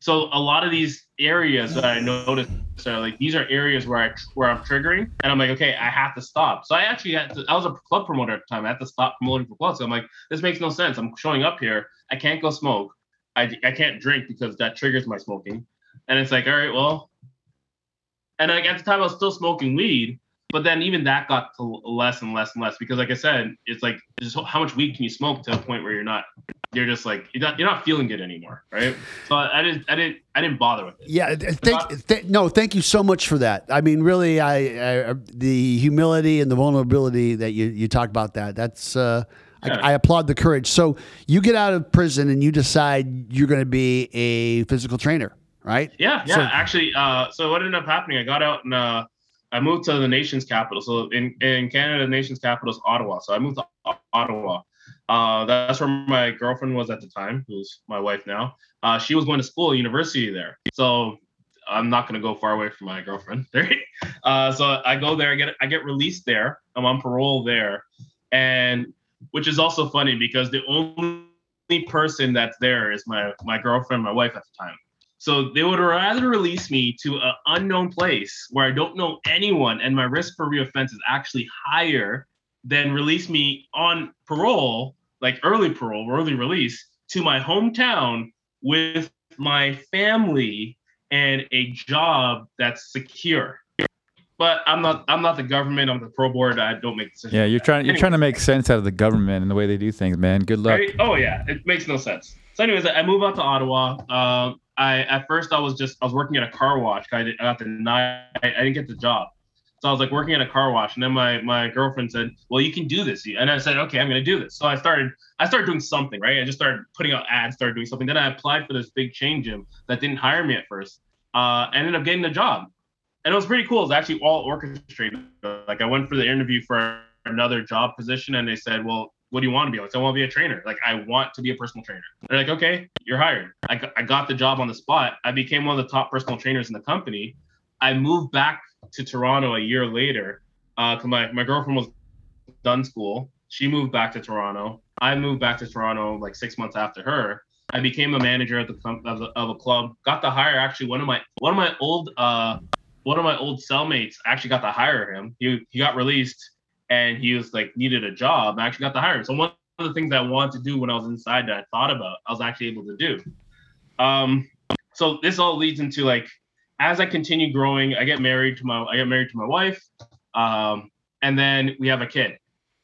So a lot of these areas that I noticed are like these are areas where I where I'm triggering, and I'm like, okay, I have to stop. So I actually had to. I was a club promoter at the time. I had to stop promoting for clubs. So I'm like, this makes no sense. I'm showing up here. I can't go smoke. I I can't drink because that triggers my smoking. And it's like, all right, well, and like at the time I was still smoking weed, but then even that got to less and less and less because, like I said, it's like just how much weed can you smoke to a point where you're not, you're just like you're not, you're not feeling good anymore, right? So I, didn't, I didn't, I didn't bother with it. Yeah, thank, th- no, thank you so much for that. I mean, really, I, I the humility and the vulnerability that you you talk about that. That's uh, I, I applaud the courage. So you get out of prison and you decide you're going to be a physical trainer, right? Yeah, yeah. So- actually, uh, so what ended up happening? I got out and uh, I moved to the nation's capital. So in in Canada, the nation's capital is Ottawa. So I moved to Ottawa. Uh, that's where my girlfriend was at the time, who's my wife now. Uh, she was going to school, university there. So I'm not going to go far away from my girlfriend. *laughs* Uh, so I go there, I get I get released there. I'm on parole there, and which is also funny because the only person that's there is my my girlfriend, my wife at the time. So they would rather release me to an unknown place where I don't know anyone and my risk for reoffense is actually higher than release me on parole, like early parole, early release, to my hometown with my family and a job that's secure. But I'm not I'm not the government, I'm the pro board, I don't make decisions. Yeah, you're trying you're trying to make sense out of the government and the way they do things, man. Good luck. Right? Oh yeah, it makes no sense. So, anyways, I move out to Ottawa. Um, I at first I was just I was working at a car wash. I, did, I got denied. I, I didn't get the job, so I was like working at a car wash. And then my my girlfriend said, "Well, you can do this." And I said, "Okay, I'm gonna do this." So I started I started doing something. Right? I just started putting out ads, started doing something. Then I applied for this big chain gym that didn't hire me at first. Uh, ended up getting the job, and it was pretty cool. It was actually all orchestrated. Like I went for the interview for another job position, and they said, "Well, what do you want to be? Like, I want to be a trainer. Like, I want to be a personal trainer. They're like, okay, you're hired. I, I got the job on the spot. I became one of the top personal trainers in the company. I moved back to Toronto a year later because my, my girlfriend was done school. She moved back to Toronto. I moved back to Toronto like six months after her. I became a manager at the of, the, of a club. Got to hire actually one of my one of my old uh one of my old cellmates actually got to hire him. He he got released and he was like needed a job. I actually got to hire. So one of the things I wanted to do when I was inside that I thought about, I was actually able to do. Um, so this all leads into like as I continue growing, I get married to my I get married to my wife, um, and then we have a kid.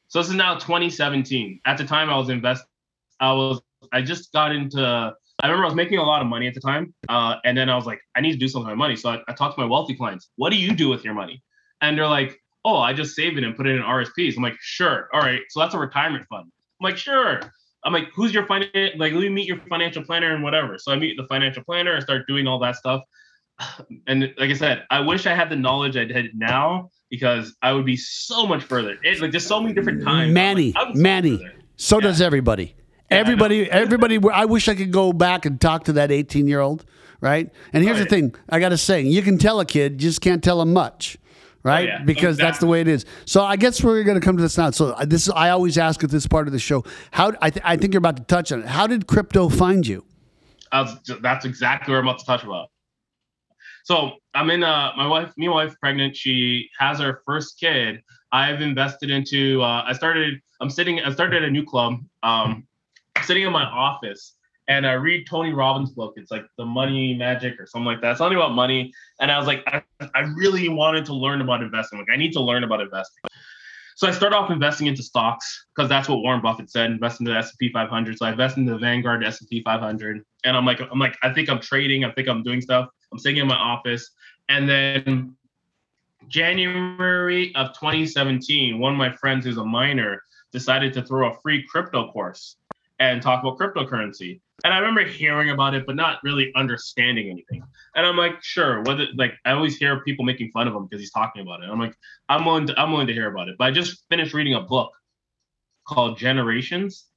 So this is now 2017. At the time, I was invest. I was I just got into. I remember I was making a lot of money at the time, uh, and then I was like, I need to do something with my money. So I, I talked to my wealthy clients. What do you do with your money? And they're like, Oh, I just save it and put it in RSPs. I'm like, Sure. All right. So that's a retirement fund. I'm like, Sure. I'm like, Who's your finance? Like, let me meet your financial planner and whatever. So I meet the financial planner and start doing all that stuff. *sighs* And like I said, I wish I had the knowledge I did now because I would be so much further. It, like, just so many different times. I'm Manny, like, Manny. further. So Yeah. does everybody. I know. everybody, everybody. *laughs* I wish I could go back and talk to that 18 year old, right? And here's the thing I got to say, you can tell a kid, you just can't tell him much. Right, Oh, yeah. because that's the way it is. So I guess we're going to come to this now. So uh, this is I always ask at this part of the show. How I, th- I think you're about to touch on it. How did crypto find you? Was, that's exactly what I'm about to touch about. So I'm in uh my wife, me wife pregnant. She has her first kid. I've invested into uh I started I'm sitting I started a new club. Um sitting in my office and I read Tony Robbins' book. It's like the money magic or something like that. Something about money. And I was like, I, I really wanted to learn about investing. Like I need to learn about investing. So I started off investing into stocks because that's what Warren Buffett said. Invest into the S&P 500. So I invest into the Vanguard S&P 500, and I'm like, I'm like, I think I'm trading. I think I'm doing stuff. I'm sitting in my office, and then January of 2017, one of my friends who's a miner decided to throw a free crypto course and talk about cryptocurrency. And I remember hearing about it, but not really understanding anything. And I'm like, sure. Whether like I always hear people making fun of him because he's talking about it. I'm like, I'm willing to I'm willing to hear about it. But I just finished reading a book called Generations,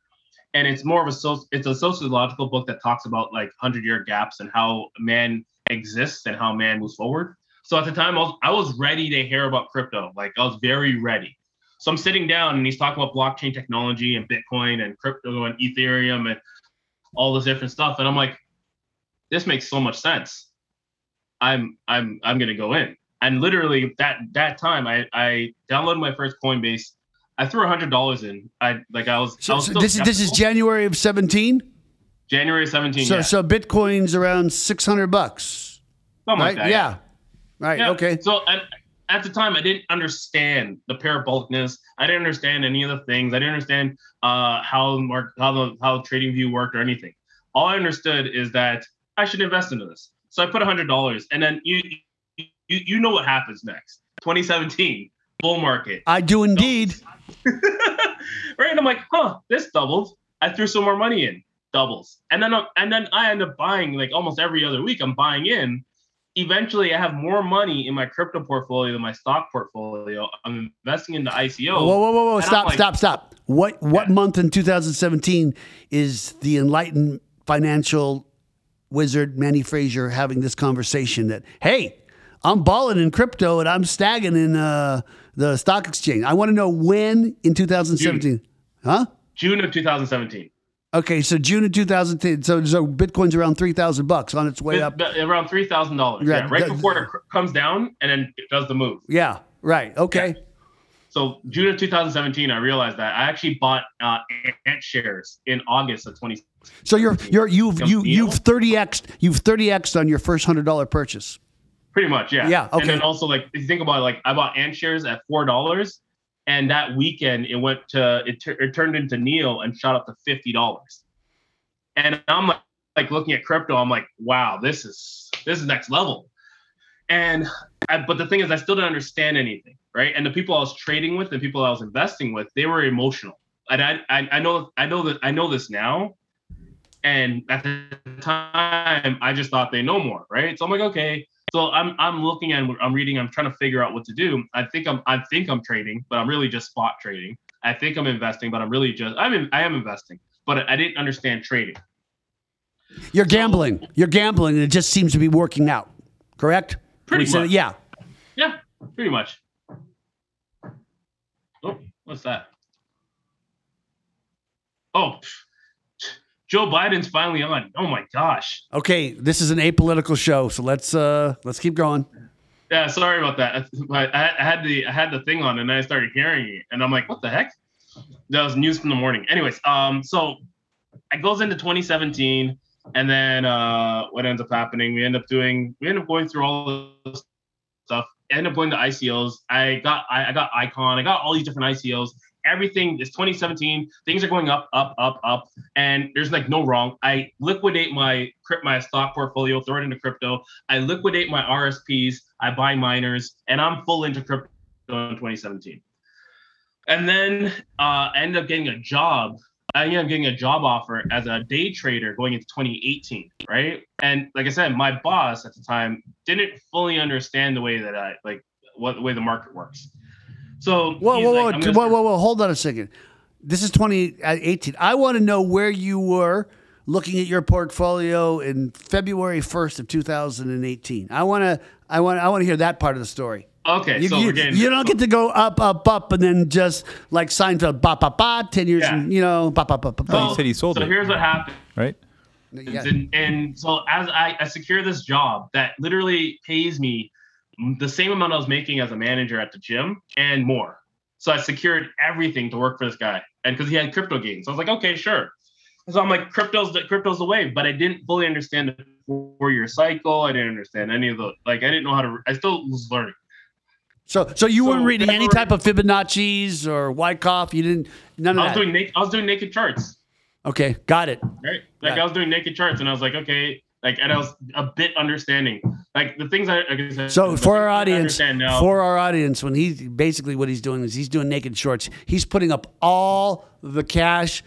and it's more of a it's a sociological book that talks about like hundred year gaps and how man exists and how man moves forward. So at the time, I was I was ready to hear about crypto. Like I was very ready. So I'm sitting down and he's talking about blockchain technology and Bitcoin and crypto and Ethereum and all this different stuff. And I'm like, this makes so much sense. I'm I'm I'm gonna go in. And literally that that time I I downloaded my first Coinbase. I threw a hundred dollars in. I like I was, I So, was so this is this is. January of 17. January 17. So yeah. so Bitcoin's around 600 bucks, Something right? like that, yeah. Right. Yeah. Okay. So at, at the time, I didn't understand the parabolicness. I didn't understand any of the things. I didn't understand uh, how mark how the how TradingView worked or anything. All I understood is that I should invest into this. So I put hundred dollars, and then you, you you know what happens next. 2017 bull market. I do indeed. *laughs* right? And I'm like, huh, this doubled. I threw some more money in, doubles, and then I'm, and then I end up buying like almost every other week. I'm buying in. Eventually, I have more money in my crypto portfolio than my stock portfolio. I'm investing into ICO. Whoa, whoa, whoa, whoa! Stop, like- stop, stop! What what Yeah. month in 2017 is the enlightened financial wizard Manny Frazier having this conversation that hey, I'm balling in crypto and I'm stagging in uh, the stock exchange. I want to know when in 2017, huh? June of 2017. Okay, so June of 2010. So, so Bitcoin's around three thousand bucks on its way up. around three thousand dollars. Yeah, Yeah, right that- before it comes down and then it does the move. Yeah, right. Okay. So June of 2017, I realized that I actually bought uh, AntShares in August of 20. So you're you're you've you you've 30x you've 30x on your first hundred dollar purchase. Pretty much, yeah. Yeah, okay. And then also, like, if you think about it, like, I bought AntShares at four dollars, and that weekend it went to it, tur- it turned into Neo and shot up to fifty dollars. And I'm like, like looking at crypto, I'm like, wow, this is this is next level. And I, but the thing is, I still didn't understand anything, right? And the people I was trading with, the people I was investing with, they were emotional. And I, I, I know, I know that I know this now. And at the time, I just thought they know more, right? So I'm like, okay. So I'm, I'm looking and I'm reading. I'm trying to figure out what to do. I think I'm, I think I'm trading, but I'm really just spot trading. I think I'm investing, but I'm really just, I'm, in, I am investing, but I didn't understand trading. You're gambling. You're gambling, and it just seems to be working out. Correct? Pretty much. Yeah. Yeah, pretty much. Oh, what's that? Oh, Joe Biden's finally on. Oh my gosh. Okay. This is an apolitical show, so let's uh let's keep going. Yeah, sorry about that. I, I had the I had the thing on and I started hearing it and I'm like, what the heck? That was news from the morning. Anyways, um, so it goes into 2017, and then uh, what ends up happening? We end up doing we end up going through all the stuff. End up going to ICOs. I got I, I got Icon. I got all these different ICOs. Everything is 2017. Things are going up, up, up, up, and there's like no wrong. I liquidate my my stock portfolio, throw it into crypto. I liquidate my RSPs. I buy miners, and I'm full into crypto in 2017. And then uh, up getting a job. I ended up getting a job offer as a day trader going into 2018, right? And like I said, my boss at the time didn't fully understand the way that I like what the way the market works. So Whoa, he's whoa, like, whoa, whoa, whoa, whoa! Hold on a second. This is 2018. Uh, I want to know where you were looking at your portfolio in February 1st of 2018. I want to, I want, I want to hear that part of the story. Okay, You, so you, we're you don't get to go up, up, up, and then just like Seinfeld, ba, ba, ba, 10 years, Yeah. and, you know, ba, ba, ba, ba, Oh, ba. you said he sold so it. here's what happened. right? Yeah. And, and so as I, I secure this job that literally pays me the same amount I was making as a manager at the gym and more. So I secured everything to work for this guy, and because he had crypto gains, so I was like, okay, sure. So I'm like, crypto's the crypto's the wave, but I didn't fully understand the four-year cycle. I didn't understand any of the like. I didn't know how to. I still was learning. So, so you So weren't reading any type of Fibonacci's or Wyckoff. You didn't none of I was that. doing naked. I was doing naked charts. okay, got it. right? Like Yeah. I was doing naked charts, and I was like, okay, like, and I was a bit understanding, like the things I. Like I said, So for our audience, for our audience, when he basically what he's doing is he's doing naked shorts. He's putting up all the cash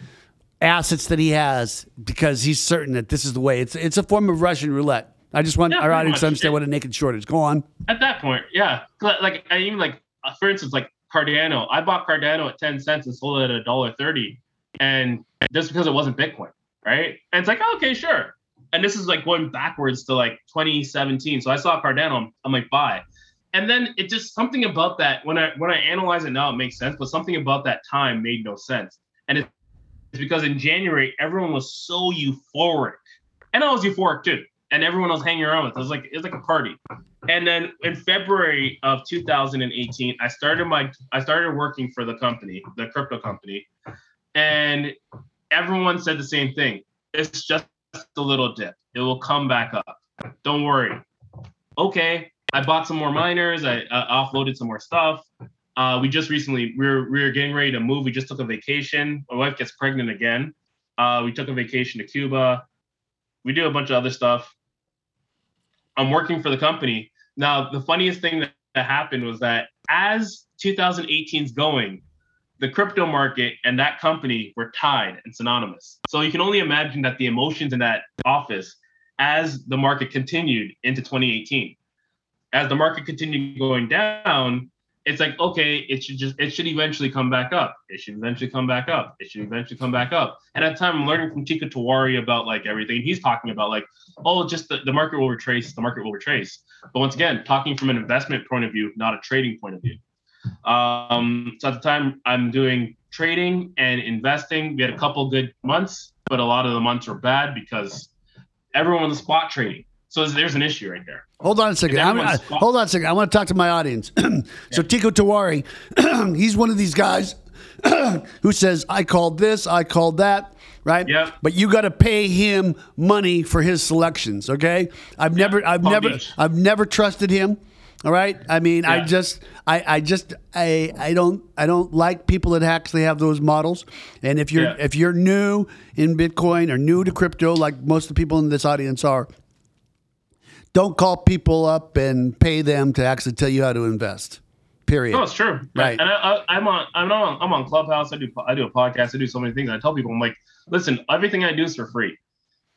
assets that he has because he's certain that this is the way. It's it's a form of Russian roulette. I just want Yeah, our audience to much. understand what a naked short is. Go on. at that point, yeah, like I even like, uh, for instance, like Cardano, I bought Cardano at ten cents and sold it at a dollar thirty, and just because it wasn't Bitcoin, right? And it's like, okay, sure. And this is like going backwards to like 2017. So I saw Cardano, I'm, like, buy. And then it just something about that when I when I analyze it now, it makes sense. But something about that time made no sense. And it's because in January everyone was so euphoric, and I was euphoric too. And everyone was hanging around with. It was like it was like a party. And then in February of 2018, I started my I started working for the company, the crypto company, and everyone said the same thing. It's just a little dip. It will come back up. Don't worry. Okay, I bought some more miners. I uh, offloaded some more stuff. Uh, we just recently we were we were getting ready to move. We just took a vacation. My wife gets pregnant again. Uh, we took a vacation to Cuba. We do a bunch of other stuff. I'm working for the company now. The funniest thing that, that happened was that as 2018's going, the crypto market and that company were tied and synonymous. So you can only imagine that the emotions in that office as the market continued into 2018. As the market continued going down, it's like okay, it should just it should eventually come back up. It should eventually come back up. It should eventually come back up. And at the time, I'm learning from Teeka Tiwari about like everything. He's talking about like, oh, just the, the market will retrace. The market will retrace. But once again, talking from an investment point of view, not a trading point of view. Um, so at the time, I'm doing trading and investing. We had a couple good months, but a lot of the months were bad because everyone was spot trading. So there's an issue right there. Hold on a second. I, hold on a second. I want to talk to my audience. *clears throat* so Teeka Tiwari, *clears throat* he's one of these guys *clears throat* who says, "I called this, I called that." Right. Yep. But you got to pay him money for his selections. Okay. I've never, I've Palm never, Beach. I've never trusted him. All right. I mean, I just, I, I just, I, I don't, I don't like people that actually have those models. And if you're, Yeah. if you're new in Bitcoin or new to crypto, like most of the people in this audience are, don't call people up and pay them to actually tell you how to invest. Period. No, it's true. Right. And I, I, I'm on. I'm on. I'm on Clubhouse. I do. I do a podcast. I do so many things. I tell people, I'm like, listen, everything I do is for free,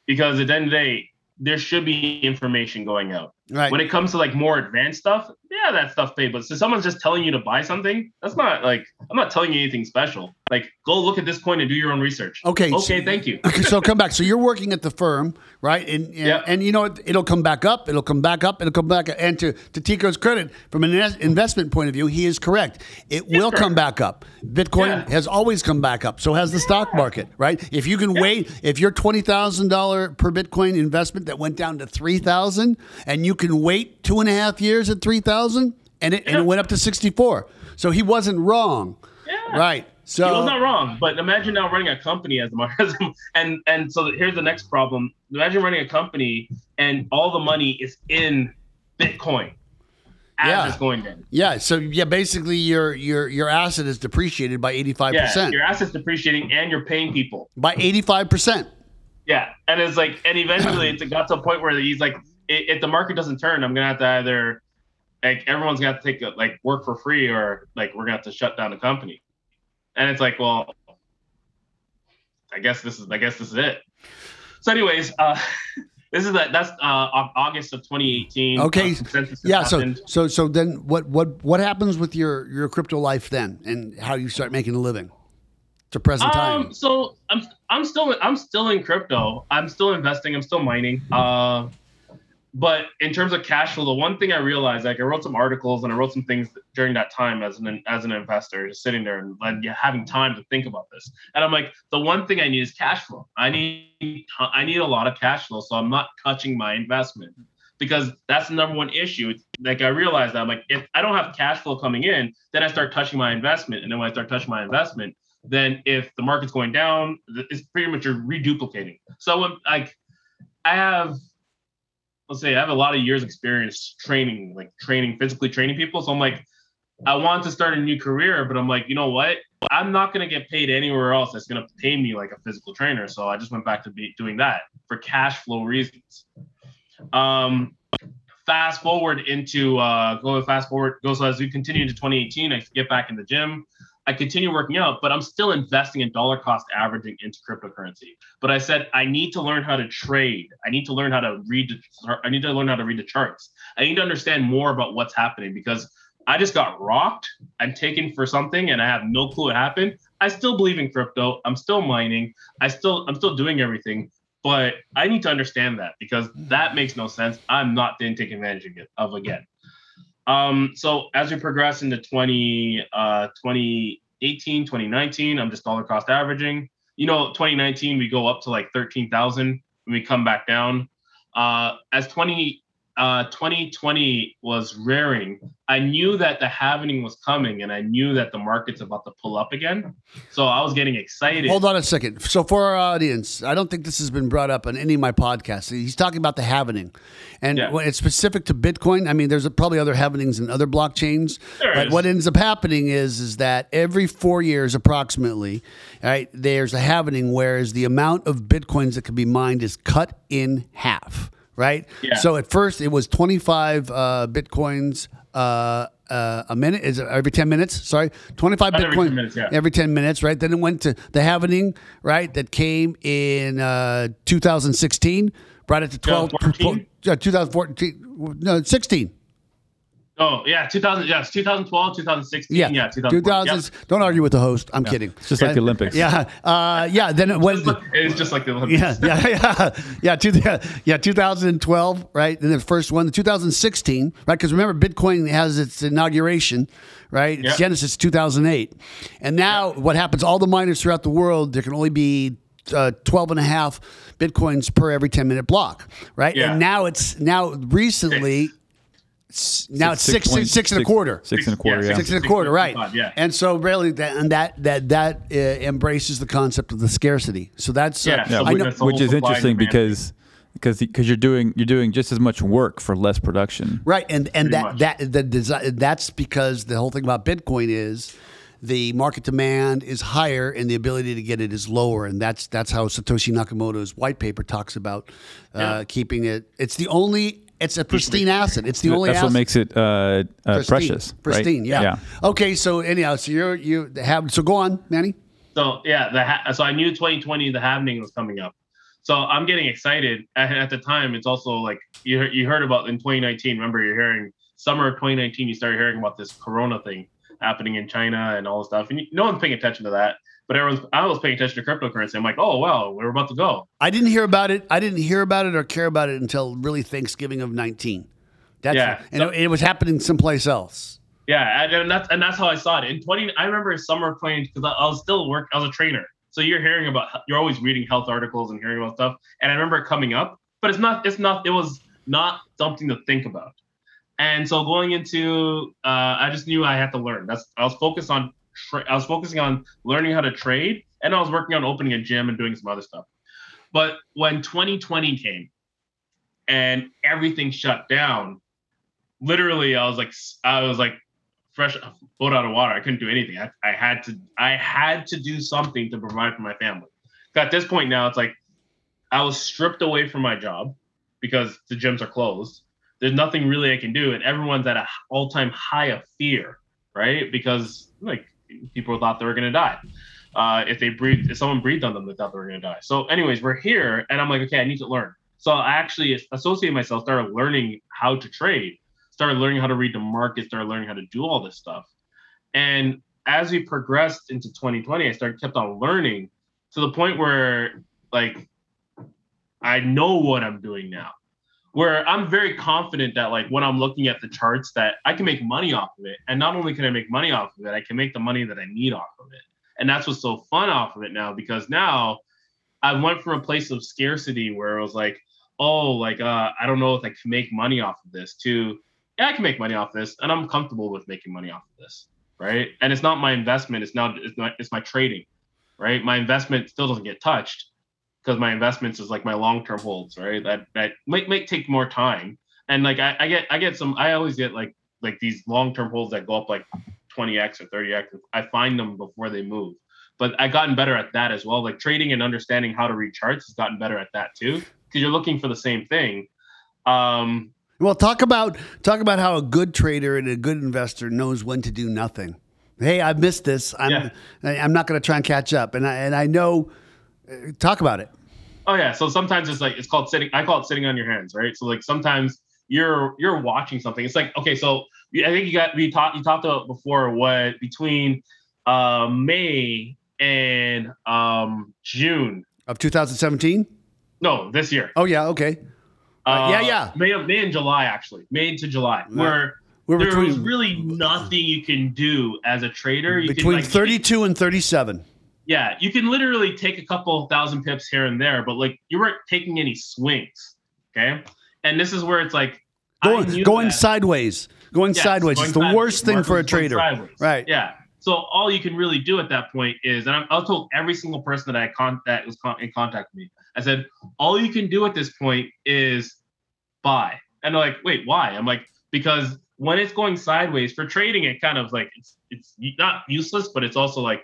because at the end of the day, there should be information going out. Right. When it comes to like more advanced stuff, yeah, that stuff paid. But so someone's just telling you to buy something, that's not like I'm not telling you anything special. Like, go look at this coin and do your own research. Okay, Okay. so- thank you. Okay, so come back. So you're working at the firm, right? And and, Yeah. and you know? It'll come back up. It'll come back up. It'll come back. Up. And to to Teeka's credit, from an investment point of view, he is correct. It will come back up. Bitcoin Yeah. has always come back up. So has the stock market, right? If you can wait, if your twenty thousand dollar per Bitcoin investment that went down to three thousand, and you can wait two and a half years at three thousand, and it and it went up to sixty four. So he wasn't wrong, Yeah. right? So he was not wrong, but imagine now running a company as a market, *laughs* and and so here's the next problem. Imagine running a company and all the money is in Bitcoin as Yeah. it's going down. Yeah, so yeah, basically your your your asset is depreciated by eighty five percent. your assets depreciating and you're paying people. By eighty five percent. Yeah, and it's like, and eventually it's got to a point where he's like, if the market doesn't turn, I'm gonna have to either, like, everyone's gonna have to take a, like work for free, or like we're gonna have to shut down the company. And it's like, well, I guess this is, I guess this is it. So, anyways, uh, *laughs* this is that. That's uh, August of 2018. Okay. Uh, Yeah, so happened. so so then what what what happens with your your crypto life then and how you start making a living? To present time. Um, so I'm I'm still I'm still in crypto. I'm still investing. I'm still mining. Uh, but in terms of cash flow, the one thing I realized, like I wrote some articles and I wrote some things during that time as an as an investor, just sitting there and, and having time to think about this. And I'm like, the one thing I need is cash flow. I need I need a lot of cash flow, so I'm not touching my investment because that's the number one issue. Like I realized that I'm like, if I don't have cash flow coming in, then I start touching my investment, and then when I start touching my investment, then if the market's going down, it's pretty much you're reduplicating. So like I have, let's say I have a lot of years experience training, like training, physically training people. So I'm like, I want to start a new career, but I'm like, you know what? I'm not gonna get paid anywhere else that's gonna pay me like a physical trainer. So I just went back to be doing that for cash flow reasons. Um, fast forward into uh, go fast forward go so as we continue into 2018, I get back in the gym. I continue working out, but I'm still investing in dollar cost averaging into cryptocurrency. But I said I need to learn how to trade. I need to learn how to read. The, I need to learn how to read the charts. I need to understand more about what's happening because I just got rocked. I'm taken for something, and I have no clue what happened. I still believe in crypto. I'm still mining. I still I'm still doing everything, but I need to understand that because that makes no sense. I'm not then taking advantage of it- of again. Um, so as we progress into 20, uh, 2018, 2019, I'm just dollar cost averaging. You know, 2019 we go up to like 13,000 and we come back down. Uh, as 20, uh, 2020 was rearing, I knew that the halvening was coming and I knew that the market's about to pull up again. So I was getting excited. Hold on a second. So for our audience, I don't think this has been brought up on any of my podcasts. He's talking about the halvening, and Yeah. it's specific to Bitcoin. I mean, there's probably other halvenings in other blockchains, There but is. what ends up happening is is that every four years, approximately, right, there's a halvening, whereas the amount of bitcoins that can be mined is cut in half. Right. Yeah. So at first it was 25 uh, bitcoins uh, uh, a minute. Is it every ten minutes? Sorry, twenty five About Bitcoin every 10 minutes, yeah. every ten minutes, right? Then it went to the halvening, right? That came in uh, 2016, brought it to 12, 2014? uh, 2014, no, 16. Oh yeah, 2000. Yes, 2012, 2016. Yeah, Yeah, 2012. 2000s. Don't argue with the host. I'm kidding. It's just like Uh, the Olympics. Yeah, uh, yeah. Then it went. It's just like the Olympics. Yeah, yeah, *laughs* yeah, yeah. Two, yeah, 2012, right? And the first one, the 2016, right? Because remember, Bitcoin has its inauguration, right? Its Yeah. Genesis 2008, and now what happens? All the miners throughout the world, there can only be uh, 12 and a half bitcoins per every 10 minute block, right? Yeah. And now it's now recently. S- Now it's six, point- six, six and a quarter. Six and a quarter. Yeah, Yeah. Six and a quarter, right? 6.55, yeah. And so really, that and that that that uh, embraces the concept of the scarcity. So that's uh, Yeah, Yeah, So I which, know, that's which is interesting because because because you're doing you're doing just as much work for less production. right, and and Pretty that much. that the design that's because the whole thing about Bitcoin is the market demand is higher and the ability to get it is lower, and that's that's how Satoshi Nakamoto's white paper talks about uh, Yeah. keeping it. It's the only. It's a pristine acid. It's the only. That's asset. what makes it uh, uh, pristine, precious. right? Pristine, yeah. Okay, so anyhow, so you're you have so go on, Manny. So yeah, the ha- so I knew 2020 the halvening was coming up. So I'm getting excited. At, at the time, it's also like you heard, you heard about in 2019. Remember, you're hearing summer of 2019. You started hearing about this Corona thing happening in China and all this stuff, and you, no one's paying attention to that. But everyone's I was paying attention to cryptocurrency. I'm like, oh wow, we're about to go. I didn't hear about it. I didn't hear about it or care about it until really Thanksgiving of 19. That's Yeah. and it, it was happening someplace else. Yeah, and, and that's and that's how I saw it in 20. I remember summer of 20 because I, I was still work. I was a trainer, so you're hearing about you're always reading health articles and hearing about stuff. And I remember it coming up, but it's not. It's not. It was not something to think about. And so going into, uh, I just knew I had to learn. That's I was focused on. Tra- I was focusing on learning how to trade, and I was working on opening a gym and doing some other stuff. But when 2020 came, and everything shut down, literally, I was like, I was like fresh boat out of water. I couldn't do anything. I, I had to I had to do something to provide for my family. At this point now, it's like I was stripped away from my job because the gyms are closed. There's nothing really I can do, and everyone's at an all time high of fear, right? Because like people thought they were gonna die. Uh, if they breathed, if someone breathed on them, they thought they were gonna die. So, anyways, we're here, and I'm like, okay, I need to learn. So I actually associated myself, started learning how to trade started learning how to read the market, started learning how to do all this stuff. And as we progressed into 2020, I started kept on learning to the point where like I know what I'm doing now. Where I'm very confident that like when I'm looking at the charts that I can make money off of it. And not only can I make money off of it, I can make the money that I need off of it. And that's what's so fun off of it now because now I went from a place of scarcity where it was like, oh, like uh, I don't know if I can make money off of this to yeah, I can make money off this, and I'm comfortable with making money off of this, right? And it's not my investment; it's not it's not it's my trading, right? My investment still doesn't get touched because my investments is like my long term holds, right? That that might might take more time, and like I, I get I get some I always get like like these long term holds that go up like 20x or 30x. I find them before they move. But I've gotten better at that as well. Like trading and understanding how to read charts has gotten better at that too, because you're looking for the same thing. Um, Well, talk about talk about how a good trader and a good investor knows when to do nothing. Hey, I missed this. I'm Yeah. I'm not going to try and catch up. And I and I know. Uh, Talk about it. Oh yeah. So sometimes it's like it's called sitting. I call it sitting on your hands, right? So like sometimes you're you're watching something. It's like okay, so I think you got we talked you talked about before what between uh, May and um, June. Of 2017. No, this year. Oh yeah. Okay. Uh, yeah, yeah. May of May and July actually, May to July, Yeah. where We're there between was really nothing you can do as a trader. You between can, like, 32 and 37. Yeah, you can literally take a couple thousand pips here and there, but like you weren't taking any swings. Okay. And this is where it's like Going going sideways. Going Yes, sideways. going it's the sideways. worst thing for a trader. sideways. Right. Yeah. So all you can really do at that point is, and I'm, I told every single person that I con that was con- in contact with me, I said, all you can do at this point is buy. And they're like, wait, why? I'm like, because when it's going sideways for trading, it kind of like it's it's not useless, but it's also like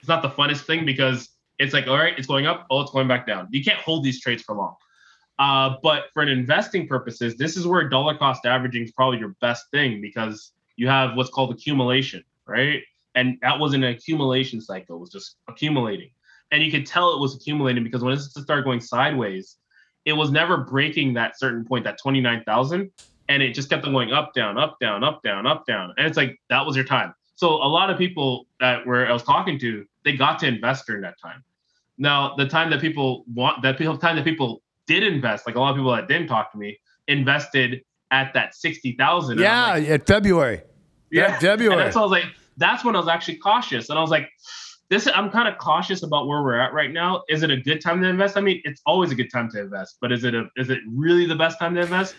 it's not the funnest thing because it's like, all right, it's going up, oh, it's going back down. You can't hold these trades for long. Uh, but for an investing purposes, this is where dollar cost averaging is probably your best thing because you have what's called accumulation, right? And that was an accumulation cycle, it was just accumulating. And you could tell it was accumulating because when it started going sideways, it was never breaking that certain point, that 29,000. And it just kept on going up, down, up, down, up, down, up, down. And it's like, that was your time. So a lot of people that were I was talking to, they got to invest during that time. Now, the time that people want that people time that people did invest, like a lot of people that didn't talk to me, invested at that sixty thousand. Yeah, like, at February. yeah, February. And that's I was like, that's when I was actually cautious, and I was like, this. I'm kind of cautious about where we're at right now. Is it a good time to invest? I mean, it's always a good time to invest, but is it a is it really the best time to invest?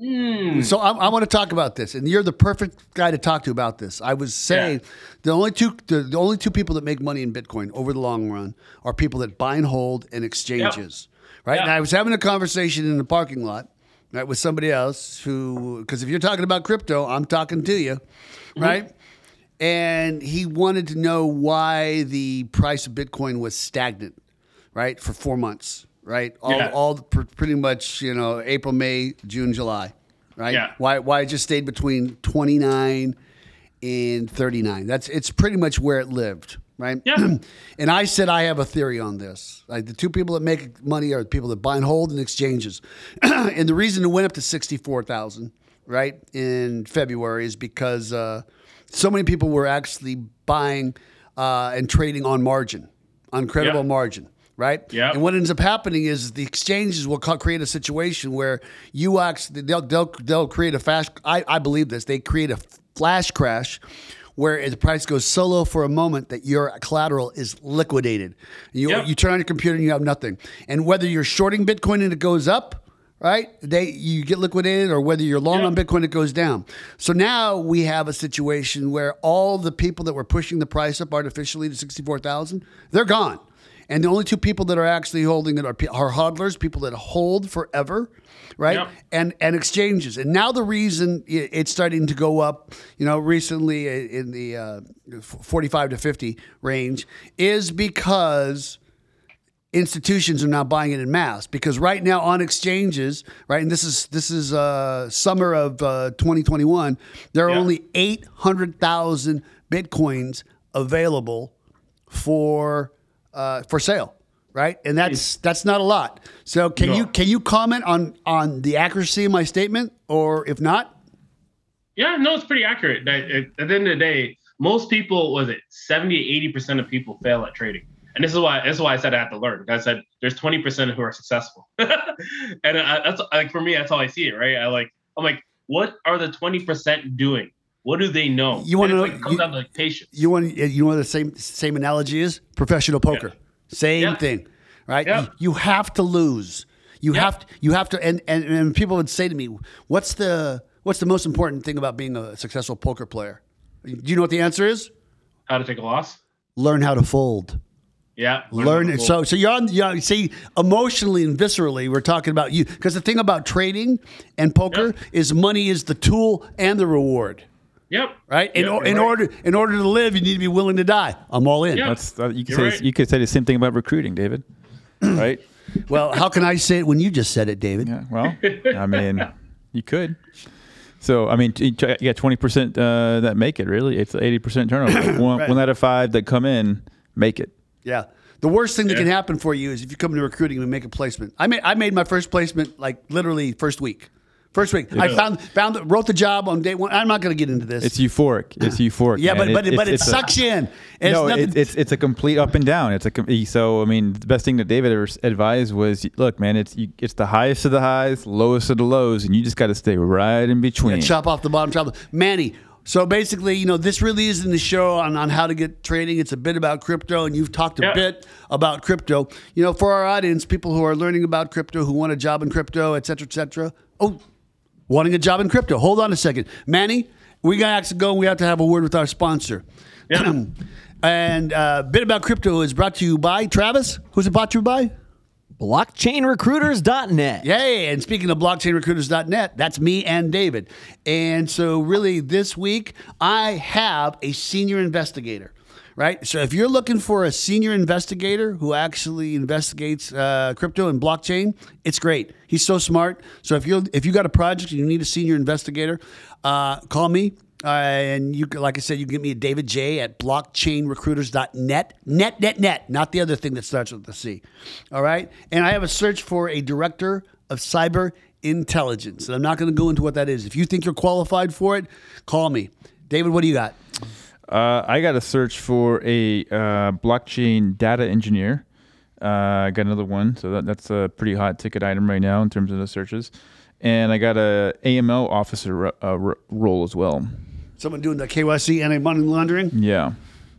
Mm. So I, I want to talk about this, and you're the perfect guy to talk to about this. I was saying Yeah. the only two the, the only two people that make money in Bitcoin over the long run are people that buy and hold and exchanges, right? And I was having a conversation in the parking lot, right, with somebody else who, because if you're talking about crypto, I'm talking to you, Mm-hmm. right? And he wanted to know why the price of Bitcoin was stagnant, right, for four months, right? All, Yeah. all pr- pretty much, you know, April, May, June, July, right? Yeah. Why, why it just stayed between 29 and 39. That's it's pretty much where it lived, right? Yeah. *clears throat* and I said I have a theory on this. Like the two people that make money are the people that buy and hold and exchanges. *clears throat* and the reason it went up to 64,000, right, in February is because uh, so many people were actually buying uh, and trading on margin, on credible Yeah. margin. Right. Yeah. And what ends up happening is the exchanges will create a situation where you actually they'll they'll, they'll create a flash. I, I believe this. They create a flash crash where the price goes so low for a moment that your collateral is liquidated. You Yep. you turn on your computer and you have nothing. And whether you're shorting Bitcoin and it goes up, right? They you get liquidated, or whether you're long Yep. on Bitcoin, it goes down. So now we have a situation where all the people that were pushing the price up artificially to sixty four thousand, they're gone. And the only two people that are actually holding it are, are hodlers, people that hold forever, right? Yep. And and exchanges. And now the reason it's starting to go up, you know, recently in the uh, forty five to fifty range is because institutions are now buying it in mass because right now on exchanges right and this is this is uh, summer of uh, 2021 there are Yeah. only 800000 bitcoins available for uh, for sale right and that's that's not a lot so can No. you can you comment on on the accuracy of my statement or if not Yeah, no, it's pretty accurate. At, at- at the end of the day, most people was it 70, 80 percent of people fail at trading, and this is why this is why I said I have to learn. I said there's twenty percent who are successful, *laughs* and I, that's like for me, that's how I see it, right? I like I'm like, what are the twenty percent doing? What do they know? You wanna know- it's like, you- down to like patience. You want you know the same same analogy is? Professional poker. Same Yeah. thing, right? Yeah. You, you have to lose. You Yeah. have to, you have to and, and and people would say to me, "What's the what's the most important thing about being a successful poker player?" Do you know what the answer is? How to take a loss? Learn how to fold. Yeah, Learn it. to So so you're on. You know, see, emotionally and viscerally, we're talking about you because the thing about trading and poker Yep. is money is the tool and the reward. Yep. Right. In, Yeah, or, in right. order in order to live, you need to be willing to die. I'm all in. Yeah. That's uh, you could You're say right. you could say the same thing about recruiting, David. *clears throat* right? Well, how can I say it when you just said it, David? Yeah. Well, I *laughs* mean, you could. So I mean, you got- twenty percent uh, that make it. Really, it's eighty percent turnover. *coughs* one, Right. one out of five that come in make it. Yeah. The worst thing that can happen for you is if you come into recruiting and make a placement. I made I made my first placement like literally first week. First week. I found found wrote the job on day one. I'm not going to get into this. It's euphoric. It's *sighs* euphoric. yeah, man. but but, It- but it it's a- sucks you in. It's no, nothing, it, it's it's a complete up and down. It's a com- so I mean the best thing that David ever s- advised was look man it's you, it's the highest of the highs, lowest of the lows, and you just got to stay right in between. chop off the bottom, chop. Manny. So basically, you know, this really isn't the show on, on how to get trading. It's a bit about crypto, and you've talked a Yeah. bit about crypto. You know, for our audience, people who are learning about crypto, who want a job in crypto, et cetera, et cetera. Oh, wanting a job in crypto. Hold on a second. Manny, we got to actually go and we have to have a word with our sponsor. Yeah. *clears throat* and uh, Bit About Crypto is brought to you by Travis. Who's it brought to you by? blockchainrecruiters.net. Yay! And speaking of blockchainrecruiters.net, that's me and David. And so, really, this week I have a senior investigator. Right. So, if you're looking for a senior investigator who actually investigates uh, crypto and blockchain, it's great. He's so smart. So, if you if you got a project and you need a senior investigator, uh, call me Uh, and you, like I said, you can get me at David J at blockchainrecruiters.net. Net, net, net, not the other thing that starts with the C. All right. And I have a search for a director of cyber intelligence. And I'm not going to go into what that is. If you think you're qualified for it, call me. David, what do you got? Uh, I got a search for a uh, blockchain data engineer. Uh, I got another one, so that, that's a pretty hot ticket item right now in terms of the searches. And I got a AML officer uh, r- role as well. Someone doing the KYC anti money laundering? Yeah,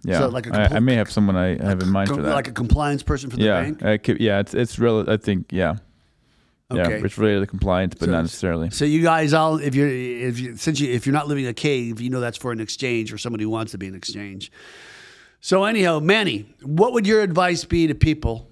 yeah. So like a I, I compl- may have someone I have in mind for that. Like a compliance person for the yeah, bank? I could, yeah. It's it's real. I think yeah, Okay. yeah. It's related to compliance, but So- not necessarily. So you guys all, if you're, if you, since you, if you're not living in a cave, you know that's for an exchange or somebody who wants to be an exchange. So anyhow, Manny, what would your advice be to people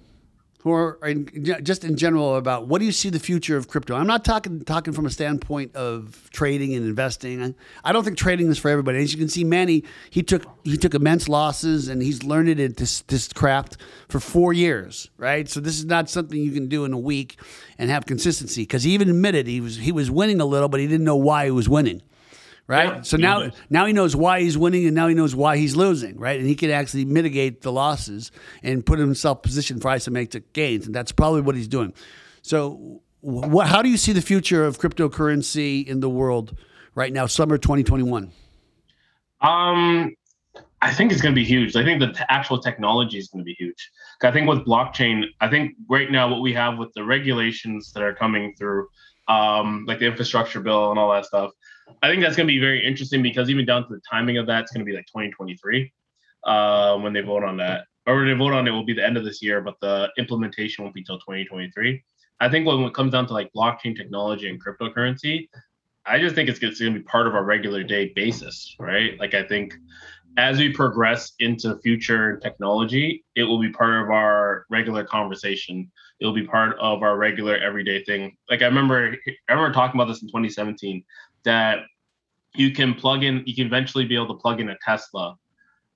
who are in, just in general about what do you see the future of crypto? I'm not talking talking from a standpoint of trading and investing. I don't think trading is for everybody. As you can see, Manny he took he took immense losses and he's learned at this this craft for four years, right? So this is not something you can do in a week and have consistency. Because he even admitted he was he was winning a little, but he didn't know why he was winning right? Yeah. so now now he knows why he's winning and now he knows why he's losing, right? And he can actually mitigate the losses and put himself positioned for isometric gains, and that's probably what he's doing. So, what? How do you see the future of cryptocurrency in the world right now, summer 2021? Um, I think it's going to be huge. I think the t- actual technology is going to be huge. I think with blockchain, I think right now what we have with the regulations that are coming through, um, like the infrastructure bill and all that stuff, I think that's going to be very interesting because even down to the timing of that, it's going to be like 2023 uh, when they vote on that. Or when they vote on it will be the end of this year, but the implementation won't be till 2023. I think when it comes down to like blockchain technology and cryptocurrency, I just think it's, it's going to be part of our regular day basis, right? Like I think as we progress into future technology, it will be part of our regular conversation. It'll be part of our regular everyday thing. Like I remember, I remember talking about this in 2017 that you can plug in, you can eventually be able to plug in a Tesla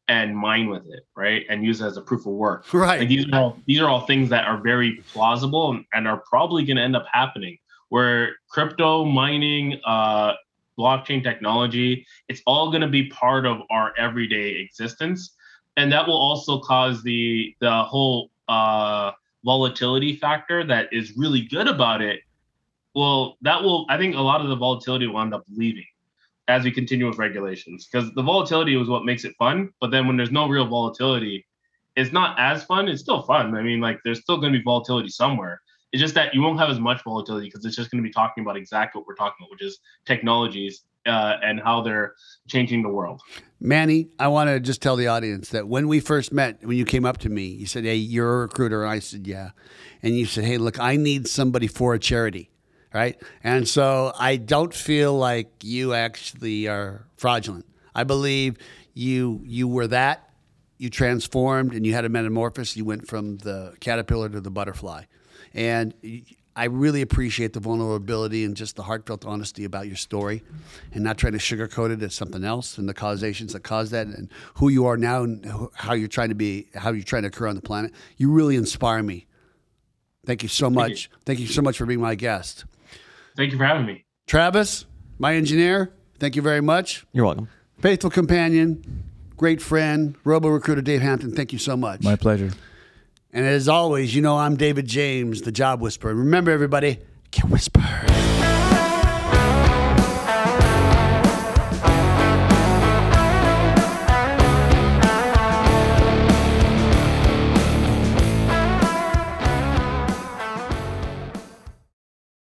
and mine with it, right? And use it as a proof of work. *laughs* Right. Like these are all these are all things that are very plausible and, and are probably going to end up happening. Where crypto mining, uh, blockchain technology, it's all going to be part of our everyday existence, and that will also cause the the whole uh, volatility factor that is really good about it. Well, that will I think a lot of the volatility will end up leaving as we continue with regulations because the volatility was what makes it fun. But then when there's no real volatility, it's not as fun. It's still fun. I mean, like there's still going to be volatility somewhere. It's just that you won't have as much volatility because it's just going to be talking about exactly what we're talking about, which is technologies uh, and how they're changing the world. Manny, I want to just tell the audience that when we first met, when you came up to me, you said, Hey, you're a recruiter. And I said, Yeah. And you said, Hey, look, I need somebody for a charity. Right. And so I don't feel like you actually are fraudulent. I believe you you were that. You transformed and you had a metamorphosis. You went from the caterpillar to the butterfly. And I really appreciate the vulnerability and just the heartfelt honesty about your story and not trying to sugarcoat it as something else and the causations that caused that and who you are now and how you're trying to be, how you're trying to occur on the planet. You really inspire me. Thank you so much. Thank you so much for being my guest. Thank you for having me. Travis, my engineer, thank you very much. You're welcome. Faithful companion, great friend, robo recruiter Dave Hampton, thank you so much. My pleasure. And as always, you know I'm David James, the job whisperer. Remember, everybody, get whisper.